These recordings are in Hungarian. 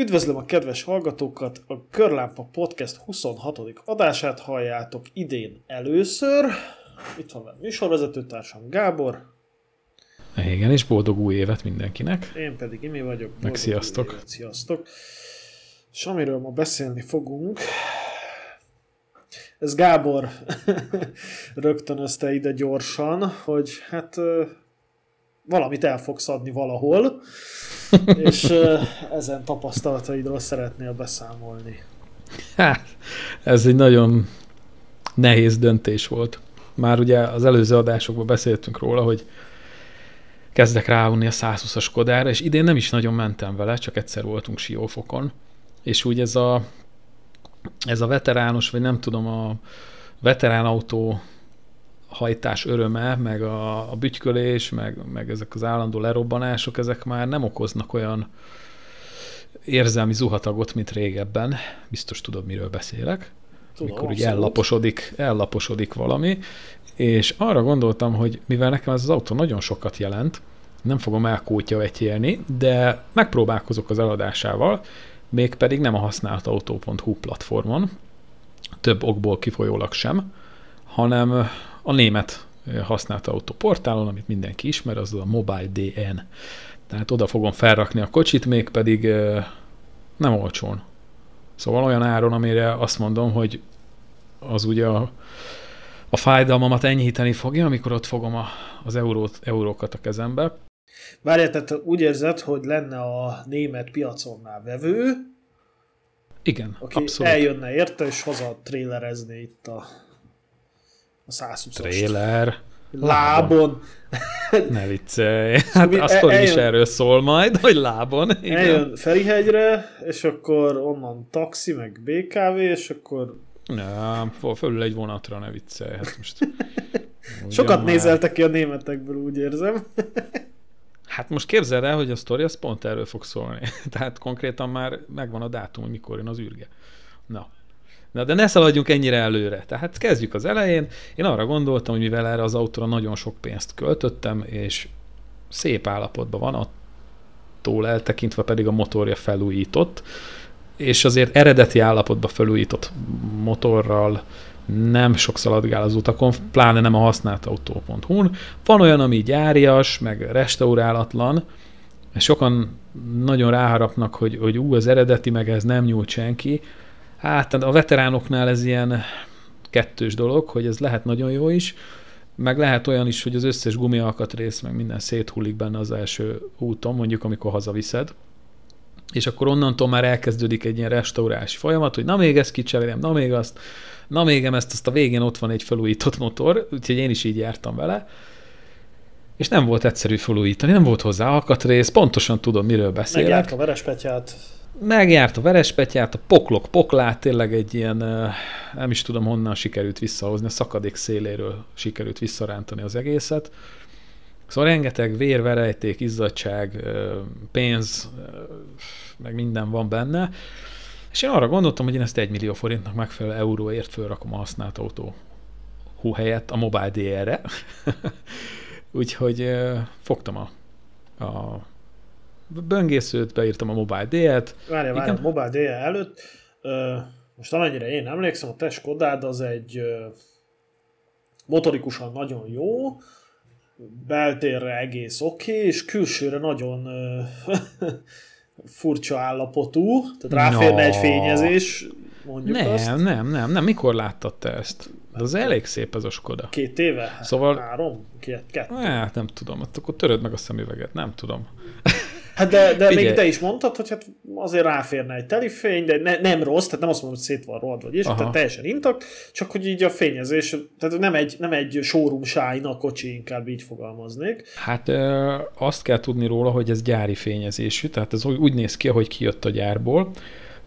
Üdvözlöm a kedves hallgatókat! A Körlámpa Podcast 26. adását halljátok idén először. Itt van a műsorvezetőtársam Gábor. Igen, és boldog új évet mindenkinek. Én pedig Imi vagyok. Meg sziasztok. Évet, sziasztok. És amiről ma beszélni fogunk, ez Gábor rögtönözte ide gyorsan, hogy hát valamit el fogsz adni valahol, és ezen tapasztalataidról szeretnél beszámolni. Hát, ez egy nagyon nehéz döntés volt. Már ugye az előző adásokban beszéltünk róla, hogy kezdek ráunni a 120-as Kodára, és idén nem is nagyon mentem vele, csak egyszer voltunk Siófokon, és úgy ez a, ez a veterános, vagy nem tudom, a veterán autó hajtás öröme, meg a, a bütykölés, meg, meg ezek az állandó lerobbanások, ezek már nem okoznak olyan érzelmi zuhatagot, mint régebben. Biztos tudod, miről beszélek. Tudom, mikor ugye ellaposodik, ellaposodik valami, és arra gondoltam, hogy mivel nekem ez az autó nagyon sokat jelent, nem fogom elkótya vetélni, de megpróbálkozok az eladásával, mégpedig nem a használtautó.hu platformon, több okból kifolyólag sem, hanem a német használt autóportálon, amit mindenki ismer, az a Mobile DN. Tehát oda fogom felrakni a kocsit, még pedig nem olcsón. Szóval olyan áron, amire azt mondom, hogy az ugye a, a fájdalmamat enyhíteni fogja, amikor ott fogom a, az eurót, eurókat a kezembe. Várjál, tehát úgy érzed, hogy lenne a német piaconnál vevő, igen, aki abszolút. eljönne érte, és haza trélerezni itt a a 120 Trailer. Lábon. Ne viccelj. Hát a sztori eljön, is erről szól majd, hogy lábon. Igen. Eljön Ferihegyre, és akkor onnan taxi, meg BKV, és akkor... Nem, fölül egy vonatra, ne viccelj. Hát most... Sokat már... nézeltek ki a németekből, úgy érzem. Hát most képzeld el, hogy a sztori az pont erről fog szólni. Tehát konkrétan már megvan a dátum, hogy mikor jön az űrge. Na, Na, de ne szaladjunk ennyire előre. Tehát kezdjük az elején. Én arra gondoltam, hogy mivel erre az autóra nagyon sok pénzt költöttem, és szép állapotban van, attól eltekintve pedig a motorja felújított, és azért eredeti állapotban felújított motorral nem sok szaladgál az utakon, pláne nem a használt autó.hu-n. Van olyan, ami gyárias, meg restaurálatlan, sokan nagyon ráharapnak, hogy, hogy ú, az eredeti, meg ez nem nyújt senki. Hát a veteránoknál ez ilyen kettős dolog, hogy ez lehet nagyon jó is, meg lehet olyan is, hogy az összes gumialkatrész, meg minden széthullik benne az első úton, mondjuk amikor hazaviszed, és akkor onnantól már elkezdődik egy ilyen restaurálási folyamat, hogy na még ezt kicserélem, na még azt, na még ezt, azt a végén ott van egy felújított motor, úgyhogy én is így jártam vele, és nem volt egyszerű felújítani, nem volt hozzá alkatrész, pontosan tudom, miről beszélek. Megjárt a verespetyát megjárt a verespetyát, a poklok poklát, tényleg egy ilyen, nem is tudom honnan sikerült visszahozni, a szakadék széléről sikerült visszarántani az egészet. Szóval rengeteg vér, verejték, izzadság, pénz, meg minden van benne. És én arra gondoltam, hogy én ezt egy millió forintnak megfelelő euróért fölrakom a használt autó hú helyett a Mobile DR-re. Úgyhogy fogtam a, a böngészőt, beírtam a Mobile D-et. Várja, várja, a Mobile D előtt, ö, most amennyire én emlékszem, a te Skodád az egy ö, motorikusan nagyon jó, beltérre egész oké, okay, és külsőre nagyon ö, furcsa állapotú, tehát ráférne no. egy fényezés, mondjuk nem, azt. Nem, nem, nem, mikor láttad te ezt? De az elég szép ez a Skoda. Két éve? Szóval... Három? Két, kettő? Hát nem tudom, akkor töröd meg a szemüveget, nem tudom. Hát de, de még te is mondtad, hogy hát azért ráférne egy telifény, de ne, nem rossz, tehát nem azt mondom, hogy szét van rohadt, vagy is, tehát teljesen intakt, csak hogy így a fényezés, tehát nem egy, nem egy showroom sájna kocsi, inkább így fogalmaznék. Hát azt kell tudni róla, hogy ez gyári fényezésű, tehát ez úgy, néz ki, ahogy kijött a gyárból,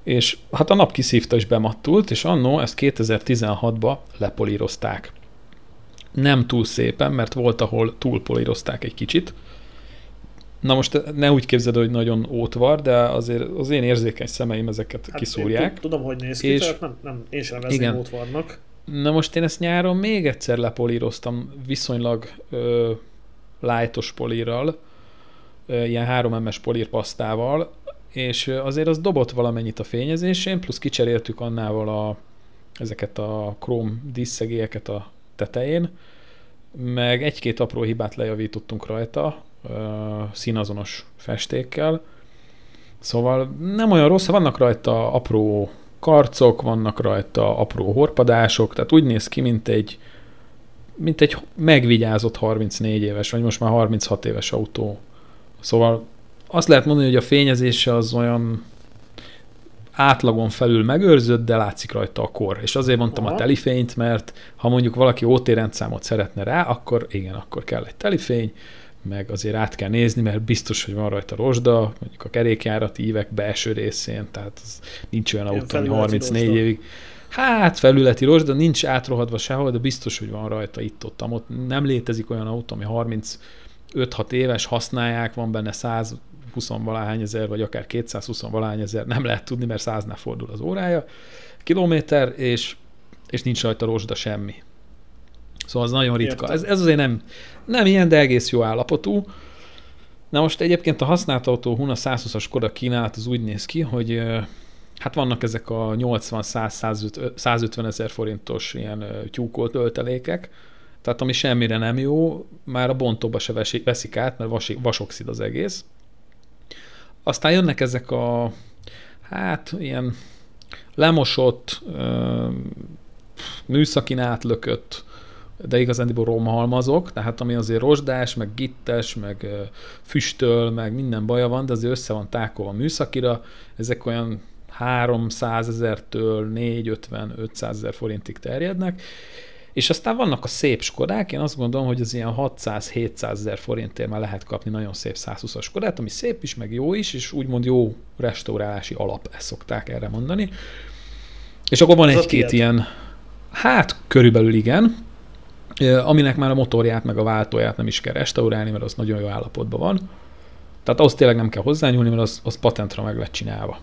és hát a nap kiszívta is bemattult, és annó ezt 2016-ba lepolírozták. Nem túl szépen, mert volt, ahol túlpolírozták egy kicsit, Na most ne úgy képzeld, hogy nagyon ótvar, de azért az én érzékeny szemeim ezeket hát kiszúrják. tudom, hogy néz ki, és tehát nem, nem, én sem igen. ótvarnak. Na most én ezt nyáron még egyszer lepolíroztam viszonylag ö, lightos polírral, ö, ilyen 3 ms polírpasztával, és azért az dobott valamennyit a fényezésén, plusz kicseréltük annával a, ezeket a króm díszszegélyeket a tetején, meg egy-két apró hibát lejavítottunk rajta, színazonos festékkel, Szóval nem olyan rossz, vannak rajta apró karcok, vannak rajta apró horpadások, tehát úgy néz ki, mint egy, mint egy megvigyázott 34 éves, vagy most már 36 éves autó. Szóval azt lehet mondani, hogy a fényezése az olyan átlagon felül megőrzött, de látszik rajta a kor. És azért mondtam Aha. a telifényt, mert ha mondjuk valaki OT rendszámot szeretne rá, akkor igen, akkor kell egy telifény, meg azért át kell nézni, mert biztos, hogy van rajta rozsda, mondjuk a kerékjárati ívek belső részén, tehát az nincs olyan autó, ami 34 rozsda. évig. Hát felületi rozsda, nincs átrohadva sehol, de biztos, hogy van rajta itt-ott. Ott nem létezik olyan autó, ami 35-6 éves, használják, van benne 120 valahány ezer, vagy akár 220 valahány ezer, nem lehet tudni, mert száznál fordul az órája, kilométer, és, és nincs rajta rozsda semmi. Szóval az nagyon ritka. Ez, ez azért nem, nem ilyen, de egész jó állapotú. Na most egyébként a használt autó Huna 120-as Koda kínálat az úgy néz ki, hogy hát vannak ezek a 80-100-150 ezer forintos ilyen tyúkolt töltelékek, tehát ami semmire nem jó, már a bontóba se veszik át, mert vas, vasoxid az egész. Aztán jönnek ezek a hát ilyen lemosott, műszakin átlökött, de igazándiból romhalmazok, tehát ami azért rozsdás, meg gittes, meg füstöl, meg minden baja van, de azért össze van tákolva műszakira, ezek olyan 300 ezertől 450 500 ezer forintig terjednek, és aztán vannak a szép Skodák, én azt gondolom, hogy az ilyen 600-700 ezer forintért már lehet kapni nagyon szép 120-as Skodát, ami szép is, meg jó is, és úgymond jó restaurálási alap, ezt szokták erre mondani. És akkor van egy-két ilyen, hát körülbelül igen, aminek már a motorját meg a váltóját nem is kell restaurálni, mert az nagyon jó állapotban van. Tehát ahhoz tényleg nem kell hozzányúlni, mert az, az patentra meg lett csinálva.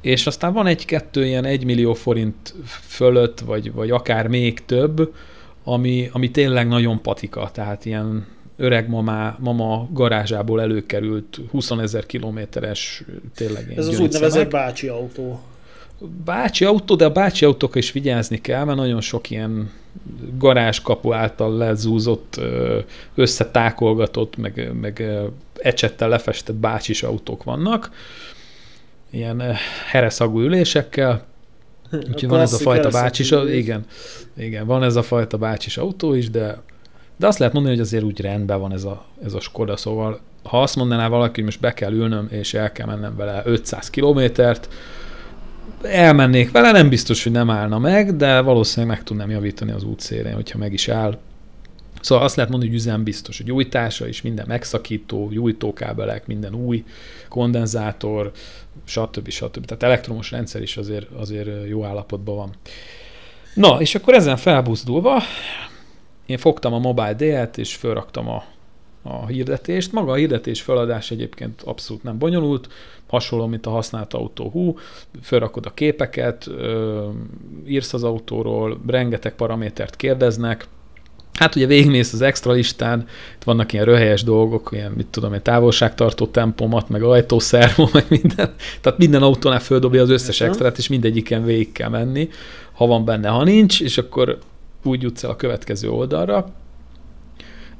És aztán van egy-kettő ilyen 1 millió forint fölött, vagy, vagy akár még több, ami, ami tényleg nagyon patika, tehát ilyen öreg mamá, mama garázsából előkerült 20 ezer kilométeres tényleg Ez az úgynevezett bácsi autó bácsi autó, de a bácsi autók is vigyázni kell, mert nagyon sok ilyen garázskapu által lezúzott, összetákolgatott, meg, meg ecsettel lefestett bácsis autók vannak, ilyen hereszagú ülésekkel, Úgyhogy van ez a fajta bácsis, igen, igen, van ez a fajta bácsis autó is, de, de azt lehet mondani, hogy azért úgy rendben van ez a, ez a Skoda, szóval ha azt mondaná valaki, hogy most be kell ülnöm, és el kell mennem vele 500 kilométert, elmennék vele, nem biztos, hogy nem állna meg, de valószínűleg meg tudnám javítani az útszélén, hogyha meg is áll. Szóval azt lehet mondani, hogy üzem biztos, hogy gyújtása is, minden megszakító, gyújtókábelek, minden új kondenzátor, stb. stb. Tehát elektromos rendszer is azért, azért jó állapotban van. Na, és akkor ezen felbuzdulva, én fogtam a Mobile D-et, és felraktam a, a hirdetést. Maga a hirdetés feladás egyébként abszolút nem bonyolult hasonló, mint a használt autó. Hú, felrakod a képeket, írsz az autóról, rengeteg paramétert kérdeznek, Hát ugye végigmész az extra listán, itt vannak ilyen röhelyes dolgok, ilyen, mit tudom, egy távolságtartó tempomat, meg ajtószervó, meg minden. Tehát minden autónál földobja az összes extrát, és mindegyiken végig kell menni, ha van benne, ha nincs, és akkor úgy jutsz el a következő oldalra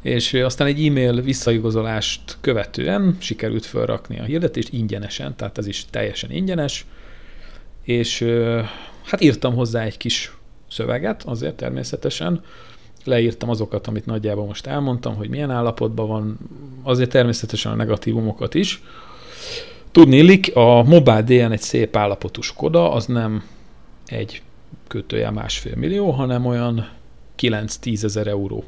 és aztán egy e-mail visszaigazolást követően sikerült felrakni a hirdetést ingyenesen, tehát ez is teljesen ingyenes, és hát írtam hozzá egy kis szöveget, azért természetesen, leírtam azokat, amit nagyjából most elmondtam, hogy milyen állapotban van, azért természetesen a negatívumokat is. Tudni illik, a Mobile DN egy szép állapotú Skoda, az nem egy kötője másfél millió, hanem olyan 9-10 ezer euró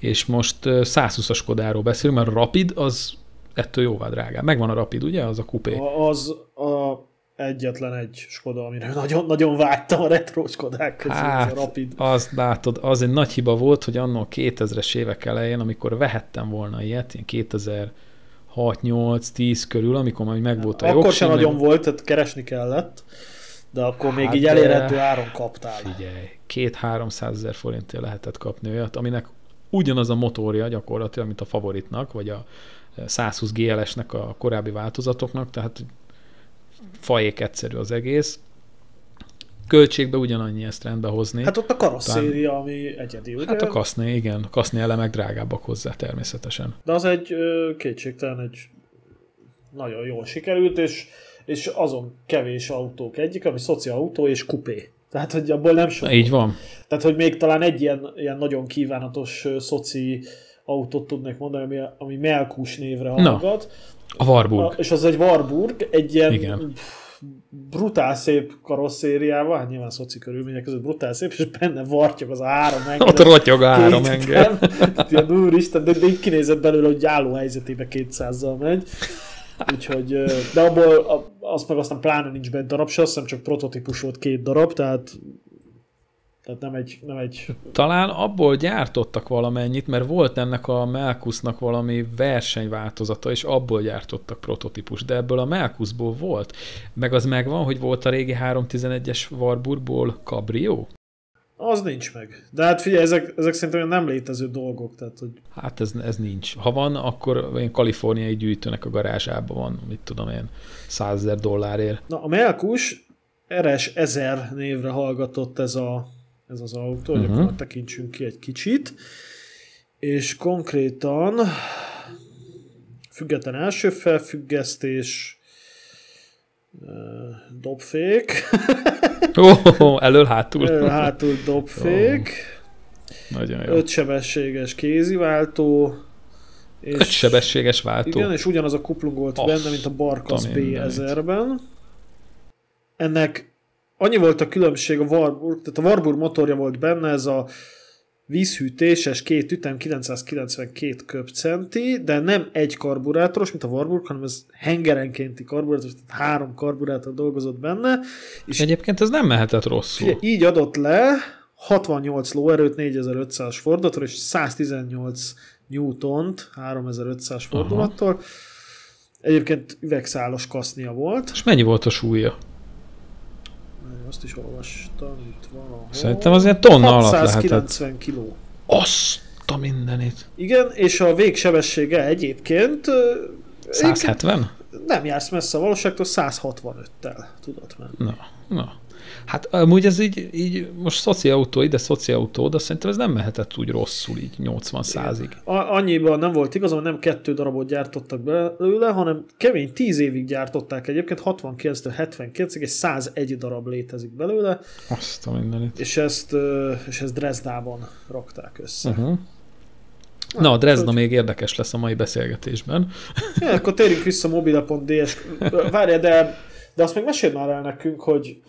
és most 120-as Kodáról beszélünk, mert a Rapid az ettől jóval drágább. Megvan a Rapid, ugye? Az a kupé. Az a egyetlen egy Skoda, amire nagyon, nagyon vágytam a retro Skodák közül, hát, az a Rapid. Azt látod, az egy nagy hiba volt, hogy annól 2000-es évek elején, amikor vehettem volna ilyet, ilyen 2000 6-8-10 körül, amikor majd megvolt a Akkor jogsim, sem nagyon meg... volt, tehát keresni kellett, de akkor hát még így elérhető áron kaptál. Figyelj, két-háromszáz ezer forintért lehetett kapni olyat, aminek ugyanaz a motorja gyakorlatilag, mint a favoritnak, vagy a 120 GLS-nek a korábbi változatoknak, tehát fajék egyszerű az egész. Költségbe ugyanannyi ezt rendbe hozni. Hát ott a karosszéria, Talán... ami egyedi, ugye? Hát a kaszni, igen. A kaszni elemek drágábbak hozzá természetesen. De az egy kétségtelen egy nagyon jól sikerült, és, és azon kevés autók egyik, ami autó és kupé. Tehát, hogy abból nem sok. Így van. Tehát, hogy még talán egy ilyen, ilyen nagyon kívánatos szoci autót tudnék mondani, ami, ami Melkus névre hallgat. Na, a Warburg. A, és az egy Warburg, egy ilyen Igen. brutál szép karosszériával, hát nyilván szoci körülmények között brutál szép, és benne vartyog az a három enged. Ott rotyog a három enged. Ilyen úristen, de, de így kinézett belőle, hogy álló helyzetébe 200-zal megy. Úgyhogy, de abból azt meg aztán pláne nincs benne darab se, azt hiszem csak prototípus volt két darab, tehát tehát nem egy, nem egy... Talán abból gyártottak valamennyit, mert volt ennek a Melkusnak valami versenyváltozata, és abból gyártottak prototípus, de ebből a Melkusból volt. Meg az megvan, hogy volt a régi 311-es Warburgból Cabrio? Az nincs meg. De hát figyelj, ezek, ezek szerintem nem létező dolgok. Tehát, hogy... Hát ez, ez nincs. Ha van, akkor olyan kaliforniai gyűjtőnek a garázsában van, mit tudom én, 100 ezer dollárért. Na, a Melkus RS 1000 névre hallgatott ez, a, ez az autó, uh-huh. hogy akkor tekintsünk ki egy kicsit. És konkrétan független első felfüggesztés, dobfék. oh, elől hátul. Elől hátul dobfék. Oh. Nagyon jó. Ötsebességes kéziváltó. És, Ötsebességes váltó. Igen, és ugyanaz a kuplung volt oh, benne, mint a Barkas B1000-ben. Ennek annyi volt a különbség a Warburg, tehát a Warburg motorja volt benne, ez a vízhűtéses, két ütem, 992 köbcenti, de nem egy karburátoros, mint a Warburg, hanem ez hengerenkénti karburátoros, tehát három karburátor dolgozott benne. És Egyébként ez nem mehetett rosszul. Fie, így adott le 68 lóerőt, 4500 fordulattól, és 118 newtont 3500 fordulattal. Aha. Egyébként üvegszálas kasznia volt. És mennyi volt a súlya? Azt is olvastam, itt van Szerintem azért tonna alatt lehetett. 690 kiló. Azt a mindenit. Igen, és a végsebessége egyébként... 170? Nem jársz messze a valóságtól, 165-tel tudod menni. Na, na. Hát amúgy ez így, így most szociautó, ide szociautó, de szerintem ez nem mehetett úgy rosszul, így 80 százig. Annyiban nem volt igaz, hogy nem kettő darabot gyártottak belőle, hanem kemény 10 évig gyártották egyébként, 69-től 79-ig, és 101 darab létezik belőle. Azt a mindenit. És ezt, és ezt Dresdában rakták össze. Uh-huh. Na, a Dresda még érdekes lesz a mai beszélgetésben. Ja, akkor térjünk vissza mobile.ds. Várj, de, de azt még mesél már el nekünk, hogy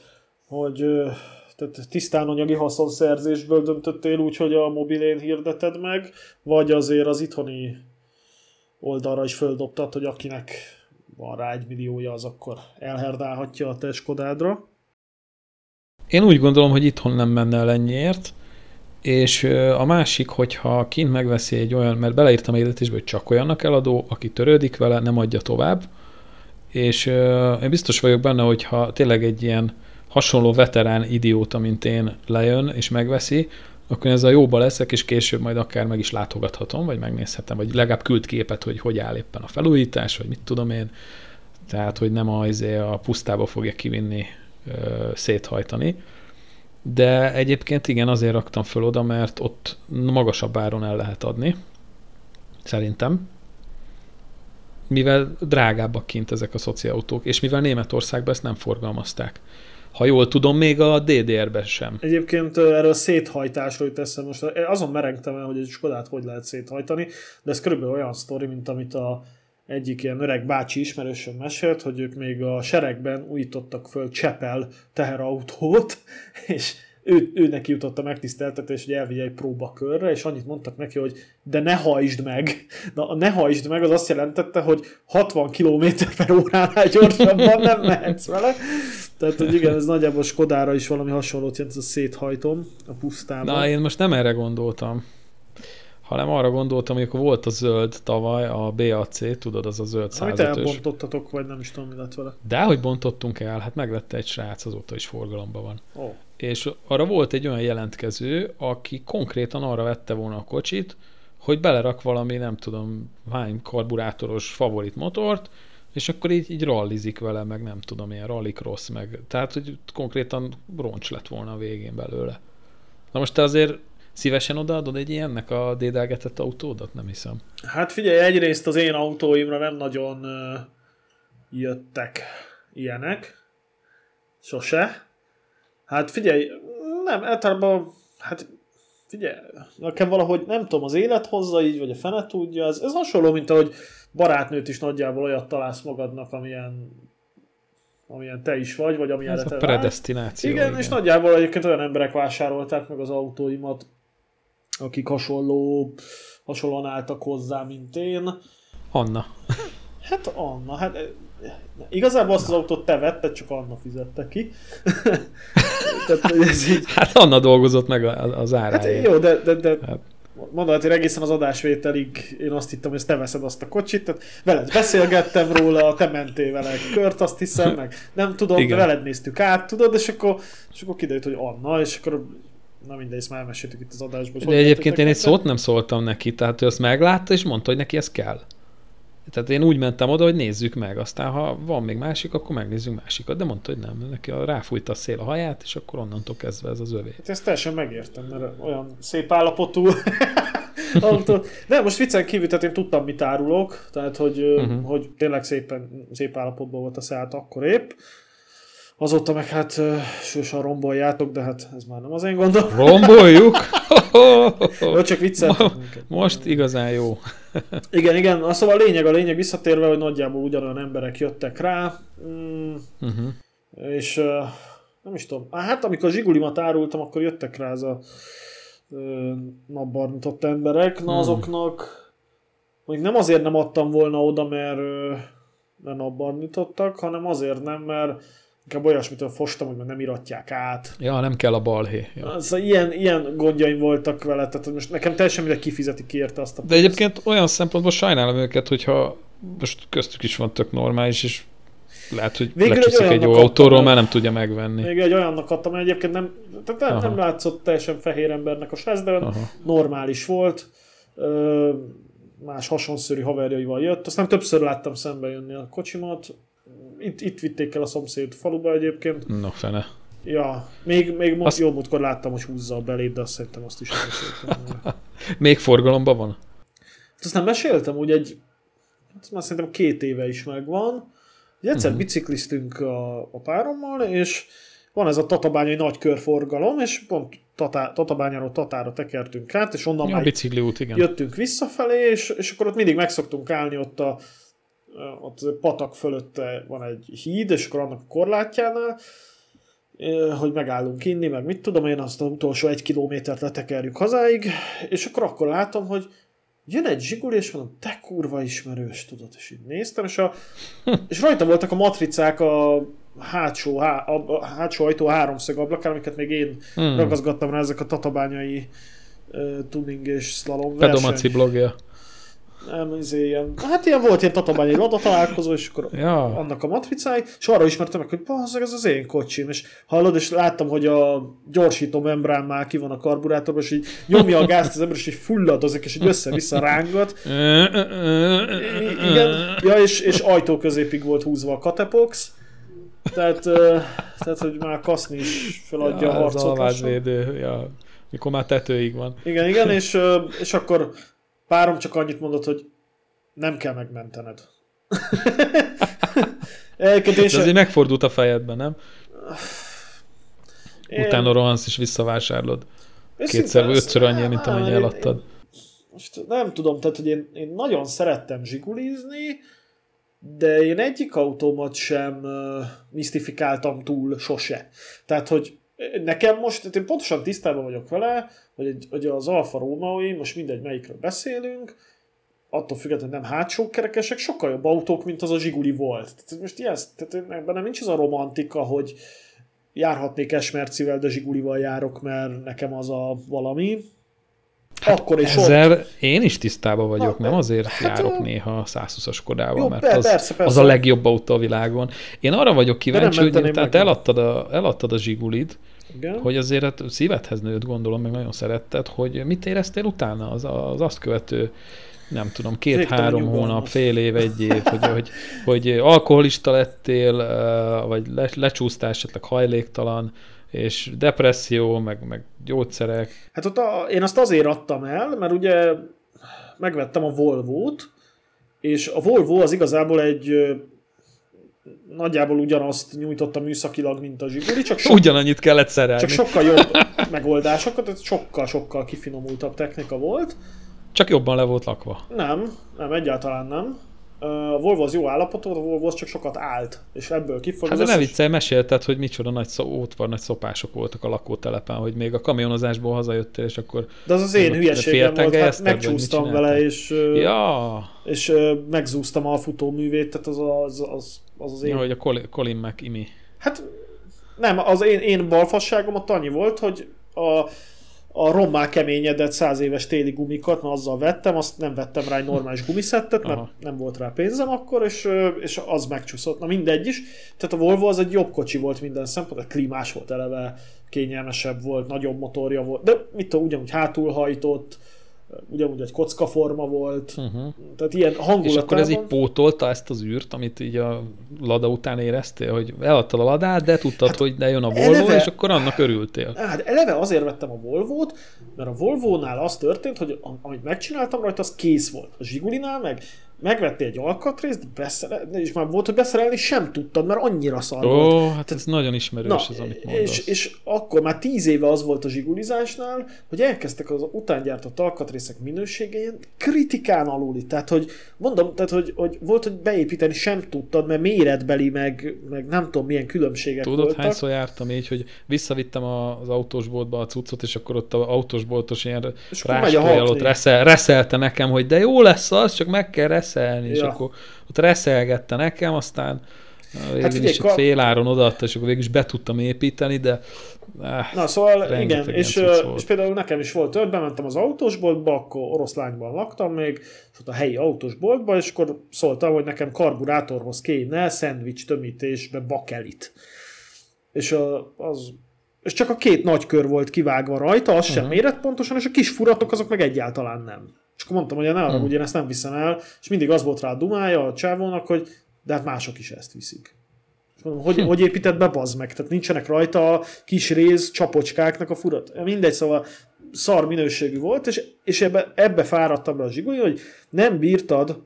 hogy tehát tisztán anyagi haszonszerzésből döntöttél úgy, hogy a mobilén hirdeted meg, vagy azért az itthoni oldalra is földobtad, hogy akinek van rá egy milliója, az akkor elherdálhatja a te Skodádra? Én úgy gondolom, hogy itthon nem menne el ennyiért, és a másik, hogyha kint megveszi egy olyan, mert beleírtam érdetésbe, hogy csak olyannak eladó, aki törődik vele, nem adja tovább, és én biztos vagyok benne, hogyha tényleg egy ilyen hasonló veterán idióta, mint én lejön és megveszi, akkor ez a jóba leszek, és később majd akár meg is látogathatom, vagy megnézhetem, vagy legalább küld képet, hogy hogy áll éppen a felújítás, vagy mit tudom én. Tehát, hogy nem a, izé, a pusztába fogja kivinni, széthajtani. De egyébként igen, azért raktam föl oda, mert ott magasabb áron el lehet adni, szerintem. Mivel drágábbak kint ezek a szociautók, és mivel Németországban ezt nem forgalmazták. Ha jól tudom, még a DDR-ben sem. Egyébként erről a széthajtásról teszem most. Azon merengtem el, hogy egy Skodát hogy lehet széthajtani, de ez körülbelül olyan sztori, mint amit a egyik ilyen öreg bácsi ismerősöm mesélt, hogy ők még a seregben újítottak föl Csepel teherautót, és ő, ő neki jutott a megtiszteltetés, hogy elvigye egy próbakörre, és annyit mondtak neki, hogy de ne hajtsd meg. Na, a ne hajtsd meg az azt jelentette, hogy 60 km per óránál gyorsabban nem mehetsz vele. Tehát, hogy igen, ez nagyjából Skodára is valami hasonlót jelent, ez a széthajtom a pusztában. Na, én most nem erre gondoltam hanem arra gondoltam, hogy akkor volt a zöld tavaly, a BAC, tudod, az a zöld 105 Amit elbontottatok, vagy nem is tudom, mi lett vele. De hogy bontottunk el, hát meglette egy srác, azóta is forgalomban van. Oh. És arra volt egy olyan jelentkező, aki konkrétan arra vette volna a kocsit, hogy belerak valami, nem tudom, hány karburátoros favorit motort, és akkor így, így rallizik vele, meg nem tudom, ilyen rallycross, meg tehát, hogy konkrétan roncs lett volna a végén belőle. Na most te azért szívesen odaadod egy ilyennek a dédelgetett autódat? Nem hiszem. Hát figyelj, egyrészt az én autóimra nem nagyon jöttek ilyenek. Sose. Hát figyelj, nem, általában, hát figyelj, nekem valahogy nem tudom, az élet hozza így, vagy a fene tudja, ez, ez hasonló, mint ahogy barátnőt is nagyjából olyat találsz magadnak, amilyen amilyen te is vagy, vagy amilyen Ez a predestináció. Igen, igen, és nagyjából egyébként olyan emberek vásárolták meg az autóimat, akik hasonló, hasonlóan álltak hozzá, mint én. Anna. Hát Anna, hát igazából azt az autót te vetted, csak Anna fizette ki. Tehát, ez így... Hát Anna dolgozott meg az áráért. Hát jó, de, de, de hát. hogy egészen az adásvételig én azt hittem, hogy ezt te veszed azt a kocsit, tehát veled beszélgettem róla, te mentél vele kört, azt hiszem, meg nem tudom, Igen. veled néztük át, tudod, és akkor, és akkor kiderült, hogy Anna, és akkor Na mindegy, ezt már elmeséltük itt az adásban. De egyébként én egy szót nem szóltam neki, tehát ő azt meglátta, és mondta, hogy neki ez kell. Tehát én úgy mentem oda, hogy nézzük meg, aztán ha van még másik, akkor megnézzük másikat, de mondta, hogy nem, neki ráfújt a szél a haját, és akkor onnantól kezdve ez az övé. Hát ezt teljesen megértem, mert olyan szép állapotú. De most viccen kívül, tehát én tudtam, mit árulok, tehát hogy, uh-huh. hogy tényleg szépen, szép állapotban volt a Seat akkor épp. Azóta meg hát sősorban romboljátok, de hát ez már nem az én gondom. Romboljuk? jó, csak viccel. Mo- most igazán jó. igen, igen. Az szóval a lényeg, a lényeg visszatérve, hogy nagyjából ugyanolyan emberek jöttek rá. Mm, uh-huh. És uh, nem is tudom. Hát amikor Zsigulimat árultam, akkor jöttek rá ez a uh, emberek. Na hmm. azoknak hogy nem azért nem adtam volna oda, mert, mert napbarnítottak, hanem azért nem, mert inkább olyasmitől fostam, hogy nem iratják át. Ja, nem kell a balhé. Ja. Az, ilyen, ilyen gondjaim voltak vele, tehát most nekem teljesen mindegy kifizeti ki érte azt a De egyébként olyan szempontból sajnálom őket, hogyha most köztük is van tök normális, és lehet, hogy Végül lecsúszik egy, egy jó autóról, mert nem tudja megvenni. Még egy olyannak adtam, mert egyébként nem, tehát nem, nem látszott teljesen fehér embernek a srác, de Aha. normális volt. Ö, más hasonszörű haverjaival jött. Aztán többször láttam szembe jönni a kocsimat, itt, itt vitték el a szomszéd faluba egyébként. No, fene. Ja, még, még azt... jó múltkor láttam, hogy húzza a belét, de azt szerintem azt is meséltem. még forgalomban van? Azt nem meséltem, úgy egy, azt már szerintem két éve is megvan. Egyszer uh-huh. bicikliztünk a, a párommal, és van ez a tatabányai nagy körforgalom, és pont Tatá, Tatabányáról Tatára tekertünk át, és onnan ja, már bicikli út, igen. jöttünk visszafelé, és, és akkor ott mindig megszoktunk állni ott a, ott patak fölötte van egy híd, és akkor annak a korlátjánál, hogy megállunk inni, meg mit tudom én, azt az utolsó egy kilométert letekerjük hazáig, és akkor akkor látom, hogy jön egy zsiguli, és mondom, te kurva ismerős, tudod, és így néztem, és, a, és rajta voltak a matricák a hátsó, há, a hátsó ajtó háromszög ablakán, amiket még én hmm. ragazgattam rá, ezek a tatabányai uh, tuning és slalom Pedomaci blogja. Nem, ez ilyen, hát ilyen volt ilyen tatabányi lada találkozó, és akkor ja. annak a matricái, és arra ismertem meg, hogy ez az én kocsim, és hallod, és láttam, hogy a gyorsító membrán már ki van a karburátorban, és így nyomja a gázt az ember, és így fulladozik, és így össze-vissza rángat. Igen, ja, és, és ajtó középig volt húzva a katepox, tehát, tehát hogy már kaszni is feladja ja, a harcot. Ez a ja, mikor már tetőig van. Igen, igen, és, és akkor Párom csak annyit mondott, hogy nem kell megmentened. De azért megfordult a fejedben, nem? Én... Utána rohansz és visszavásárlod. Kétszer vagy ötször annyi, mint amennyi eladtad. Most nem tudom, tehát hogy én, én nagyon szerettem zsigulizni, de én egyik autómat sem uh, misztifikáltam túl sose. Tehát, hogy nekem most, tehát én pontosan tisztában vagyok vele, hogy, egy, hogy az Alfa Romeo, most mindegy melyikről beszélünk, attól függetlenül nem hátsó kerekesek, sokkal jobb autók, mint az a Zsiguli volt. Tehát most ilyen, tehát ebben nincs az a romantika, hogy járhatnék Esmercivel, de Zsigulival járok, mert nekem az a valami. Hát Akkor is ezzel ott... én is tisztában vagyok, Na, nem azért hát, járok ö... néha 120-as Kodával, jó, mert az, persze, persze. az a legjobb autó a világon. Én arra vagyok kíváncsi, hogy tehát eladtad a, eladtad a Zsigulid, Igen. hogy azért hát szívedhez nőtt, gondolom, meg nagyon szeretted, hogy mit éreztél utána az, az azt követő nem tudom, két-három hónap, fél év, egy év, hogy, hogy, hogy alkoholista lettél, vagy le, lecsúsztál esetleg hajléktalan, és depresszió, meg, meg gyógyszerek. Hát ott a, én azt azért adtam el, mert ugye megvettem a Volvo-t, és a Volvo az igazából egy nagyjából ugyanazt nyújtotta műszakilag, mint a Zsiguli, csak so- ugyanannyit kellett szerelni. Csak sokkal jobb megoldásokat, tehát sokkal-sokkal kifinomultabb technika volt. Csak jobban le volt lakva. Nem, nem, egyáltalán nem. A Volvo az jó állapotú, a Volvo az csak sokat állt, és ebből kifog. Hát de ne viccelj, mesélted, hogy micsoda nagy szó, van, nagy szopások voltak a lakótelepen, hogy még a kamionozásból hazajöttél, és akkor... De az az én hülyeségem volt, hát megcsúsztam vele, és, ja. és megzúztam a futóművét, tehát az az, az, az, az én... Ja, hogy a Colin, Colin McImi. Hát nem, az én, én balfasságom ott annyi volt, hogy a a rommá keményedett száz éves téli gumikat, mert azzal vettem, azt nem vettem rá egy normális gumiszettet, mert Aha. nem volt rá pénzem akkor, és, és az megcsúszott. Na mindegy is. Tehát a Volvo az egy jobb kocsi volt minden szempontból, klímás volt eleve, kényelmesebb volt, nagyobb motorja volt, de mit tudom, ugyanúgy hátulhajtott, ugyanúgy egy kockaforma volt, uh-huh. tehát ilyen hangulatában. És akkor ez így pótolta ezt az űrt, amit így a Lada után éreztél, hogy eladtad a Ladát, de tudtad, hát hogy de jön a Volvo, eleve, és akkor annak örültél. Hát eleve azért vettem a Volvo-t, mert a Volvo-nál az történt, hogy amit megcsináltam rajta, az kész volt. A Zsigulinál meg megvettél egy alkatrészt, beszerel, és már volt, hogy beszerelni sem tudtad, mert annyira szar Ó, volt. hát ez nagyon ismerős Na, az, amit mondasz. És, és akkor már tíz éve az volt a zsigulizásnál, hogy elkezdtek az utángyártott alkatrészek minősége ilyen kritikán aluli. Tehát, hogy mondom, tehát, hogy, hogy volt, hogy beépíteni sem tudtad, mert méretbeli, meg, meg nem tudom milyen különbségek Tudod, voltak. hányszor jártam így, hogy visszavittem az autósboltba a cuccot, és akkor ott az autósboltos ilyen rástójal reszel, reszelte nekem, hogy de jó lesz az, csak meg kell reszelni, ja. és akkor ott reszelgette nekem, aztán végül hát is csak féláron odaadta, és akkor végül is be tudtam építeni, de eh, Na szóval igen, és, és például nekem is volt több, bementem az autósboltba, akkor oroszlányban laktam még, és ott a helyi autósboltba, és akkor szóltam, hogy nekem karburátorhoz kéne szendvics tömítésbe bakelit. És a, az és csak a két nagy kör volt kivágva rajta, az uh-huh. sem pontosan, és a kis furatok azok meg egyáltalán nem. És akkor mondtam, hogy ne arra, hmm. hogy én ezt nem viszem el, és mindig az volt rá a dumája a csávónak, hogy de hát mások is ezt viszik. És mondom, hogy, hm. hogy épített be, bazd meg? Tehát nincsenek rajta a kis réz csapocskáknak a furat. Mindegy, szóval szar minőségű volt, és, és ebbe, ebbe fáradtam be a zsigolyi, hogy nem bírtad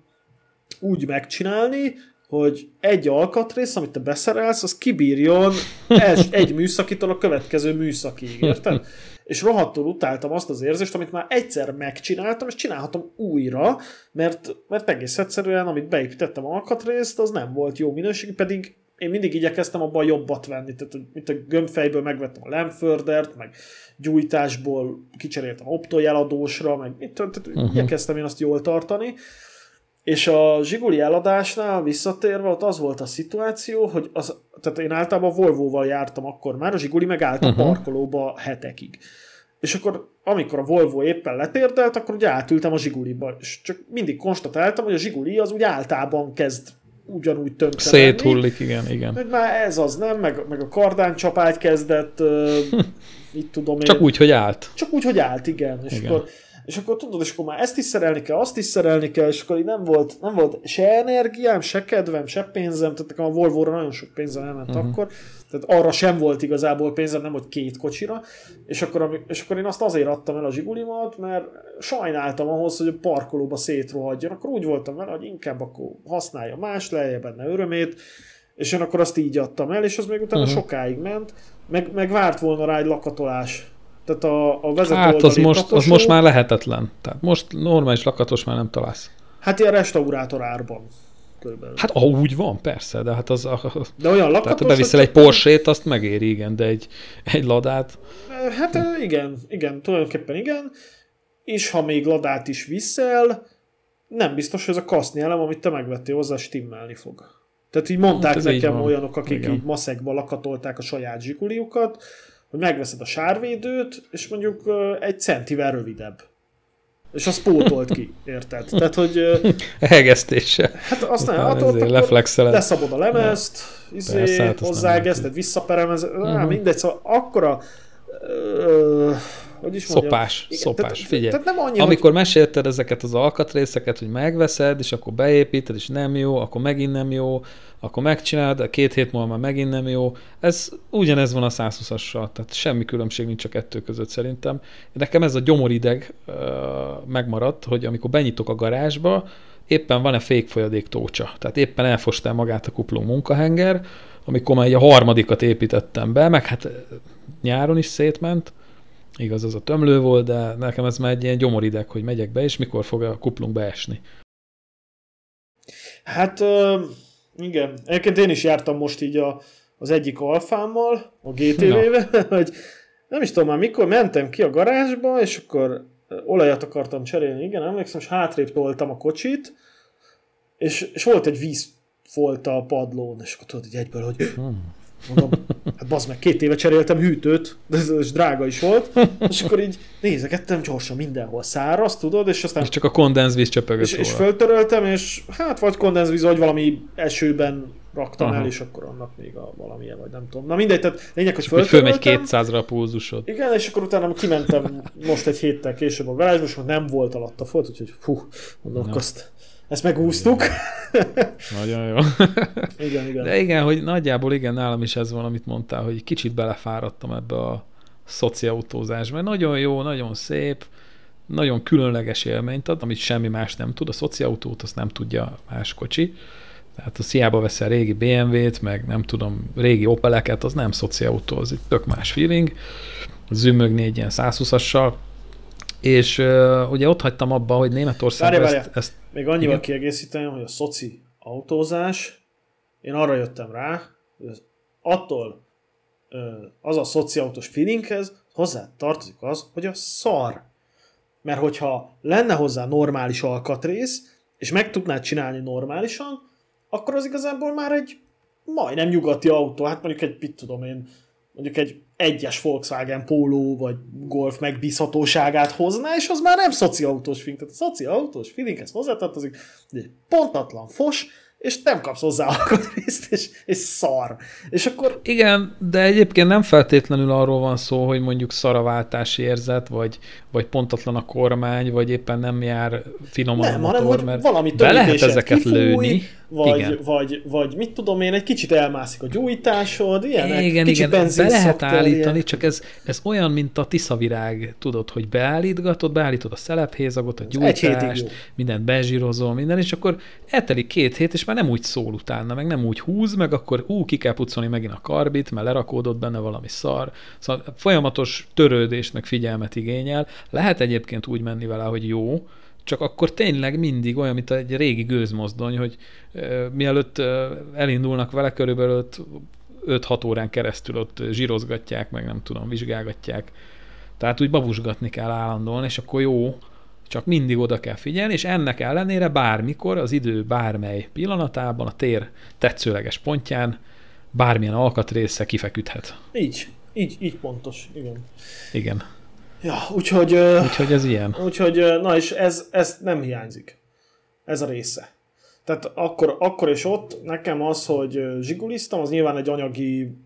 úgy megcsinálni, hogy egy alkatrész, amit te beszerelsz, az kibírjon egy műszakitól a következő műszakig, érted? És rohadtul utáltam azt az érzést, amit már egyszer megcsináltam, és csinálhatom újra, mert, mert egész egyszerűen, amit beépítettem alkatrészt, az nem volt jó minőségű, pedig én mindig igyekeztem abban jobbat venni, tehát mint a gömbfejből megvettem a Lemfördert, meg gyújtásból kicseréltem optojeladósra, meg mit, tehát uh-huh. igyekeztem én azt jól tartani, és a Zsiguli eladásnál visszatérve, ott az volt a szituáció, hogy az, tehát én általában Volvo-val jártam akkor már, a Zsiguli megállt a uh-huh. parkolóba hetekig. És akkor, amikor a Volvo éppen letérdelt, akkor ugye átültem a Zsiguliba, és csak mindig konstatáltam, hogy a Zsiguli az úgy általában kezd ugyanúgy tönkre Széthullik, igen, igen. Hogy már ez az nem, meg, meg a kardán csapágy kezdett, uh, itt tudom én. Csak úgy, hogy állt. Csak úgy, hogy állt, igen. És igen. akkor és akkor tudod, és akkor már ezt is szerelni kell, azt is szerelni kell, és akkor így nem volt, nem volt se energiám, se kedvem, se pénzem, tehát nekem a Volvo-ra nagyon sok pénzem elment uh-huh. akkor, tehát arra sem volt igazából pénzem, nem hogy két kocsira, és akkor, és akkor én azt azért adtam el a zsigulimat, mert sajnáltam ahhoz, hogy a parkolóba szétrohadjon, akkor úgy voltam vele, hogy inkább akkor használja más, lejje benne örömét, és én akkor azt így adtam el, és az még utána uh-huh. sokáig ment, meg, meg várt volna rá egy lakatolás tehát a, a vezető Hát az most, taposó, az most már lehetetlen. Tehát most normális lakatos már nem találsz. Hát ilyen restaurátor árban. Körülbelül. Hát ah, úgy van, persze, de hát az... A, de olyan lakatos... Tehát ha beviszel egy Porsche-t, azt megéri, igen, de egy, egy ladát... Hát hm. igen, igen, tulajdonképpen igen. És ha még ladát is viszel, nem biztos, hogy ez a kaszni elem, amit te megvettél hozzá, stimmelni fog. Tehát így mondták hát nekem olyanok, akik igen. így maszekba lakatolták a saját zsikuliukat, hogy megveszed a sárvédőt, és mondjuk egy centivel rövidebb. és az pótolt ki, érted? Tehát, hogy... Hegesztése. Hát azt nem, hát ott leszabod a lemezt, ja. izé, Persze, hát visszaperemezed, uh-huh. mindegy, szóval akkora ö, hogy is mondjam? Szopás, Igen, szopás, tehát, figyelj. Tehát nem annyi, Amikor hogy... mesélted ezeket az alkatrészeket, hogy megveszed, és akkor beépíted, és nem jó, akkor megint nem jó, akkor megcsinálod, a két hét múlva már megint nem jó. Ez ugyanez van a 120-assal, tehát semmi különbség nincs a kettő között szerintem. Nekem ez a gyomorideg uh, megmaradt, hogy amikor benyitok a garázsba, éppen van-e fékfolyadék tócsa. Tehát éppen elfostál magát a kupló munkahenger, amikor már egy a harmadikat építettem be, meg hát nyáron is szétment, Igaz, az a tömlő volt, de nekem ez már egy ilyen gyomorideg, hogy megyek be, és mikor fog a kuplunk beesni. Hát igen. Egyébként én is jártam most így a, az egyik alfámmal, a GTV-vel, hogy nem is tudom már mikor, mentem ki a garázsba, és akkor olajat akartam cserélni, igen, emlékszem, és hátrébb toltam a kocsit, és, és volt egy víz a padlón, és akkor tudod, hogy egyből, hogy hmm. Mondom, hát bazd meg, két éve cseréltem hűtőt, de ez drága is volt, és akkor így nézegettem gyorsan mindenhol száraz, tudod, és aztán... És csak a kondenzvíz csöpögött és, és föltöröltem, és hát vagy kondenzvíz, vagy valami esőben raktam Aha. el, és akkor annak még a valamilyen, vagy nem tudom. Na mindegy, tehát lényeg, hogy. Fölmegy 200-ra a pulzusod. Igen, és akkor utána kimentem most egy héttel később a garázsba, és nem volt alatta folt, úgyhogy fú, mondom, azt ezt megúsztuk. Nagyon jó. igen, igen. De igen, hogy nagyjából igen, nálam is ez van, amit mondtál, hogy kicsit belefáradtam ebbe a szociautózásba. Nagyon jó, nagyon szép, nagyon különleges élményt ad, amit semmi más nem tud. A szociautót azt nem tudja más kocsi. Tehát a hiába veszel régi BMW-t, meg nem tudom, régi Opeleket, az nem szociautó, az egy tök más feeling. Zümögni egy ilyen 120-assal, és uh, ugye ott hagytam abba, hogy Németországban várja, ezt, ezt... Még annyival igen. kiegészítem, hogy a szoci autózás, én arra jöttem rá, hogy az, attól az a szoci autós feelinghez hozzá tartozik az, hogy a szar. Mert hogyha lenne hozzá normális alkatrész, és meg tudnád csinálni normálisan, akkor az igazából már egy majdnem nyugati autó, hát mondjuk egy, mit tudom én, mondjuk egy egyes Volkswagen Polo vagy Golf megbízhatóságát hozná, és az már nem szociautós feeling. Tehát a szociautós feelinghez hozzátartozik, egy pontatlan fos, és nem kapsz hozzá alkatrészt, és, és szar. És akkor... Igen, de egyébként nem feltétlenül arról van szó, hogy mondjuk szaraváltási érzet, vagy, vagy pontatlan a kormány, vagy éppen nem jár finoman nem, a motor, hanem, mert valami be lehet ezeket kifúj, lőni. Vagy, vagy, vagy mit tudom én, egy kicsit elmászik a gyújtásod, ilyenek. Igen, kicsit igen, be lehet állítani, ilyen. csak ez, ez olyan, mint a tiszavirág, tudod, hogy beállítgatod, beállítod a szelephézagot, a gyújtást, mindent bezsírozol, minden, és akkor eltelik két hét, és már nem úgy szól utána, meg nem úgy húz, meg akkor ú, ki kell pucolni megint a karbit, mert lerakódott benne valami szar. Szóval folyamatos törődést, meg figyelmet igényel. Lehet egyébként úgy menni vele, hogy jó, csak akkor tényleg mindig olyan, mint egy régi gőzmozdony, hogy uh, mielőtt uh, elindulnak vele, körülbelül 5-6 órán keresztül ott zsírozgatják, meg nem tudom, vizsgálgatják. Tehát úgy babusgatni kell állandóan, és akkor jó, csak mindig oda kell figyelni, és ennek ellenére bármikor, az idő bármely pillanatában, a tér tetszőleges pontján bármilyen alkatrésze kifeküdhet. Így, így, így pontos, igen. Igen. Ja, úgyhogy... Úgyhogy ez ilyen. Úgyhogy, na és ez, ez nem hiányzik. Ez a része. Tehát akkor, akkor és ott nekem az, hogy zsiguliztam, az nyilván egy anyagi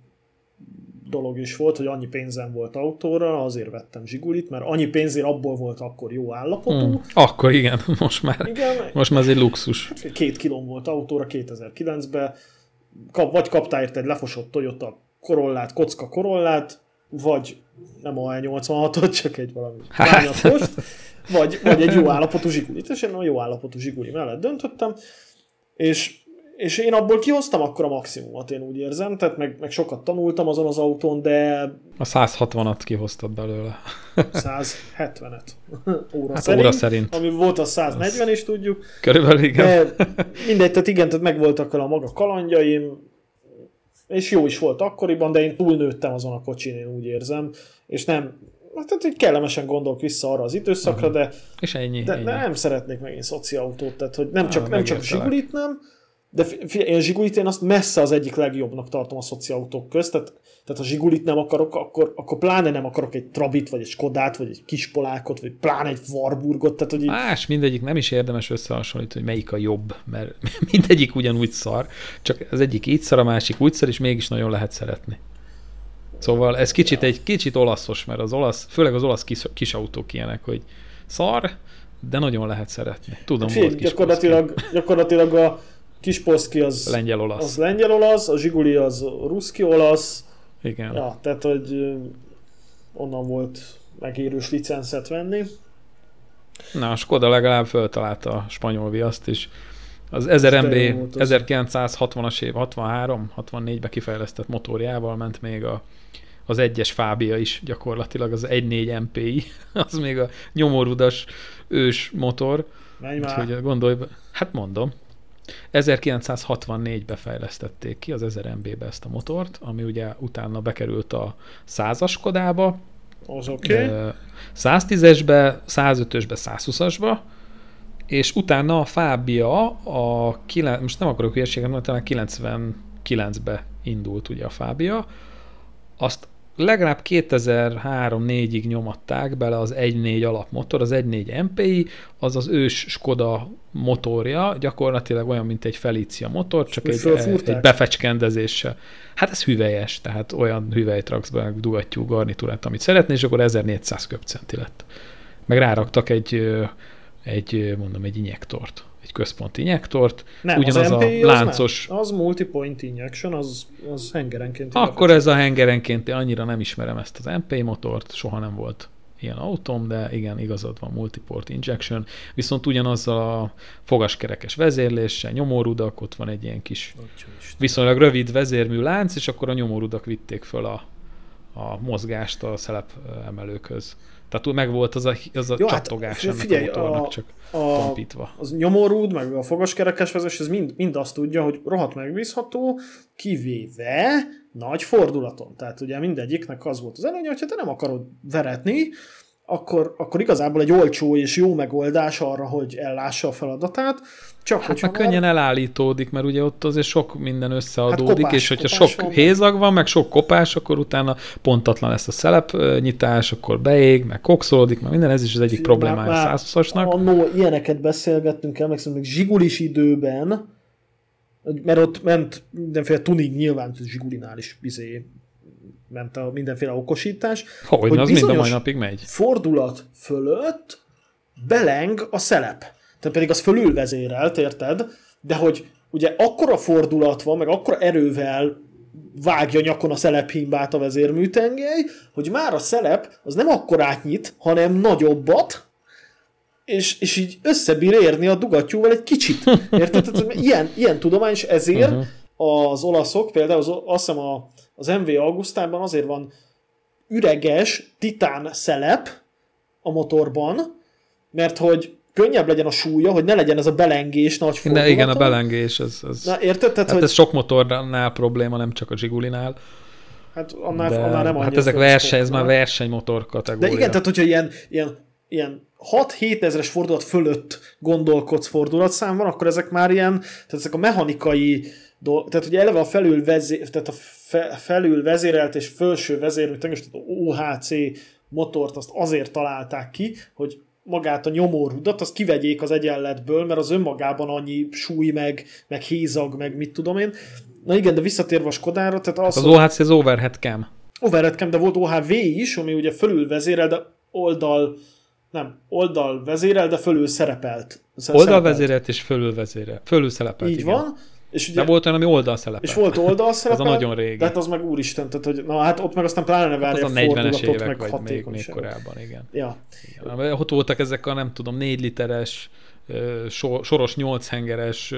dolog is volt, hogy annyi pénzem volt autóra, azért vettem zsigulit, mert annyi pénzért abból volt akkor jó állapotú. Hmm. Akkor igen, most már, igen, most már ez egy luxus. Hát két kilóm volt autóra 2009-ben, kap, vagy kaptál érte egy lefosott Toyota korollát, kocka korollát, vagy nem a 86-ot, csak egy valami hát. vagy, vagy egy jó állapotú zsigulit, és én a jó állapotú zsiguli mellett döntöttem, és és én abból kihoztam akkor a maximumot, én úgy érzem, tehát meg, meg sokat tanultam azon az autón, de... A 160-at kihoztad belőle. 170-et óra, hát szerint, óra szerint. Ami volt a 140 az... is tudjuk. Körülbelül igen. De mindegy, tehát igen, tehát megvoltak a maga kalandjaim, és jó is volt akkoriban, de én túlnőttem azon a kocsin, én úgy érzem, és nem, hát tehát így kellemesen gondolok vissza arra az időszakra, uh-huh. de, és ennyi, de, ennyi. nem szeretnék megint szociautót, tehát hogy nem csak, nem csak Zsigulit nem, de figyelj, én Zsigulit én azt messze az egyik legjobbnak tartom a szociautók közt, tehát, Tehát ha Zsigulit nem akarok, akkor, akkor pláne nem akarok egy Trabit, vagy egy Skodát, vagy egy Kispolákot, vagy pláne egy Warburgot. Tehát, hogy. Más, mindegyik nem is érdemes összehasonlítani, hogy melyik a jobb, mert mindegyik ugyanúgy szar, csak az egyik így szar, a másik úgy szar, és mégis nagyon lehet szeretni. Szóval ez kicsit egy kicsit olaszos, mert az olasz, főleg az olasz kis, kis autók ilyenek, hogy szar, de nagyon lehet szeretni. Tudom, hát Fél, gyakorlatilag, gyakorlatilag a Kispolszki az lengyel olasz. az lengyel olasz, a Zsiguli az ruszki olasz. Igen. Ja, tehát, hogy onnan volt megérős licenszet venni. Na, a Skoda legalább föltalálta a spanyol viaszt is. Az 1000 MB 1960-as év, 63, 64-be kifejlesztett motorjával ment még a, az egyes Fábia is gyakorlatilag, az 1.4 MPI, az még a nyomorudas ős motor. Menj már. Úgyhogy gondolj hát mondom, 1964-be fejlesztették ki az 1000 MB-be ezt a motort, ami ugye utána bekerült a százaskodába, az oké. Okay. 110-esbe, 105-ösbe, 120-asba, és utána a Fábia, a, most nem akarok hülyeséget mondani, talán 99-be indult ugye a Fábia, azt legalább 2003-4-ig nyomatták bele az 1.4 alapmotor, az 1.4 MPI, az az ős Skoda motorja, gyakorlatilag olyan, mint egy Felicia motor, csak egy, egy befecskendezéssel. Hát ez hüvelyes, tehát olyan hüvelyt raksz be, dugattyú garnitúrát, amit szeretnél, és akkor 1400 köbcenti lett. Meg ráraktak egy, egy mondom, egy injektort egy központi injektort, nem, ugyanaz az a láncos... Az, az multipoint injection, az, az hengerenként. Akkor ez a hengerenként, annyira nem ismerem ezt az MP motort, soha nem volt ilyen autóm, de igen, igazad van, multiport injection, viszont ugyanazzal a fogaskerekes vezérléssel, nyomórudak, ott van egy ilyen kis viszonylag rövid vezérmű lánc, és akkor a nyomórudak vitték föl a, a mozgást a szelep emelőkhöz. Tehát meg volt az a, az a Jó, csattogás hát, figyelj, a motornak, a, csak a, tompítva. Az nyomorúd, meg a fogaskerekes vezés, ez mind, mind azt tudja, hogy rohadt megbízható, kivéve nagy fordulaton. Tehát ugye mindegyiknek az volt az előnye, hogyha te nem akarod veretni, akkor, akkor igazából egy olcsó és jó megoldás arra, hogy ellássa a feladatát. Csak hát meg könnyen elállítódik, mert ugye ott azért sok minden összeadódik, hát kopás, és hogyha sok van, hézag van, meg sok kopás, akkor utána pontatlan lesz a szelepnyitás, akkor beég, meg kokszolódik, meg minden, ez is az egyik problémája a 120-asnak. Annó ilyeneket beszélgettünk, emlékszem, még zsigulis időben, mert ott ment mindenféle tuning nyilván zsigulinál is bizé ment a mindenféle okosítás. Hogy, hogy az mind a mai napig megy. fordulat fölött beleng a szelep. Tehát pedig az fölül vezérelt, érted? De hogy ugye akkora fordulat van, meg akkora erővel vágja nyakon a szelephimbát a vezérműtengely, hogy már a szelep az nem akkor átnyit, hanem nagyobbat, és, és így összebír érni a dugattyúval egy kicsit. Érted? Tehát, ilyen, ilyen tudomány, és ezért uh-huh. az olaszok, például az, azt hiszem a, az MV Augustában azért van üreges titán szelep a motorban, mert hogy könnyebb legyen a súlya, hogy ne legyen ez a belengés nagy fordulata. De igen, a belengés, ez, ez, Na, érted? Tehát, hát hogy... ez sok motornál probléma, nem csak a Zsigulinál. Hát annál, de, annál nem Hát ezek verseny, ez már versenymotor kategória. De igen, tehát hogyha ilyen, ilyen, ilyen 6-7 ezeres fordulat fölött gondolkodsz fordulatszámban, akkor ezek már ilyen, tehát ezek a mechanikai dolgok, tehát ugye eleve a felül, vezé, tehát a fe, felül vezérelt és felső vezérelt, tehát OHC motort azt azért találták ki, hogy magát a nyomórudat, azt kivegyék az egyenletből, mert az önmagában annyi súly, meg, meg hézag, meg mit tudom én. Na igen, de visszatérve a Skodára, tehát az... Az OHC az overhead cam. Overhead cam, de volt OHV is, ami ugye fölül vezérel, de oldal, nem, oldal vezérel, de fölül szerepelt. Oldal vezérelt és fölül vezérel. Fölül szerepelt, Így igen. van. És ugye, de volt olyan, ami oldalszelepel. És volt oldalszelepel. az a nagyon régi. De hát az meg úristen, tehát hogy, na hát ott meg aztán pláne ne várja hát az a 40-es évek, meg vagy még, még korábban, igen. Ja. igen. Ott voltak ezek a nem tudom, 4 literes, soros 8 hengeres,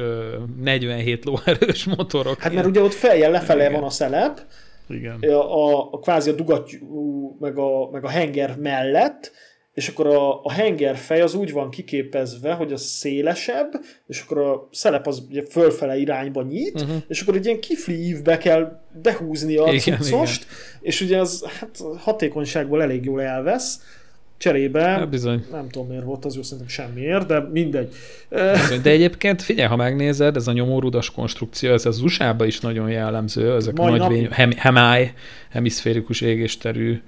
47 lóerős motorok. Hát mert ugye ott feljel lefele igen. van a szelep, igen. A, a, a kvázi a dugattyú, meg a, meg a henger mellett, és akkor a, a henger fej az úgy van kiképezve, hogy az szélesebb, és akkor a szelep az ugye fölfele irányba nyit, uh-huh. és akkor egy ilyen kifli kell behúzni a cuccost, és ugye az hát hatékonyságból elég jól elvesz, Cserébe, hát bizony. nem tudom miért volt az jó, szerintem semmiért, de mindegy. Bizony, de egyébként figyelj, ha megnézed, ez a nyomórudas konstrukció, ez az USA-ba is nagyon jellemző, ezek Mai a nagy hem, hemály, hemiszférikus égésterű.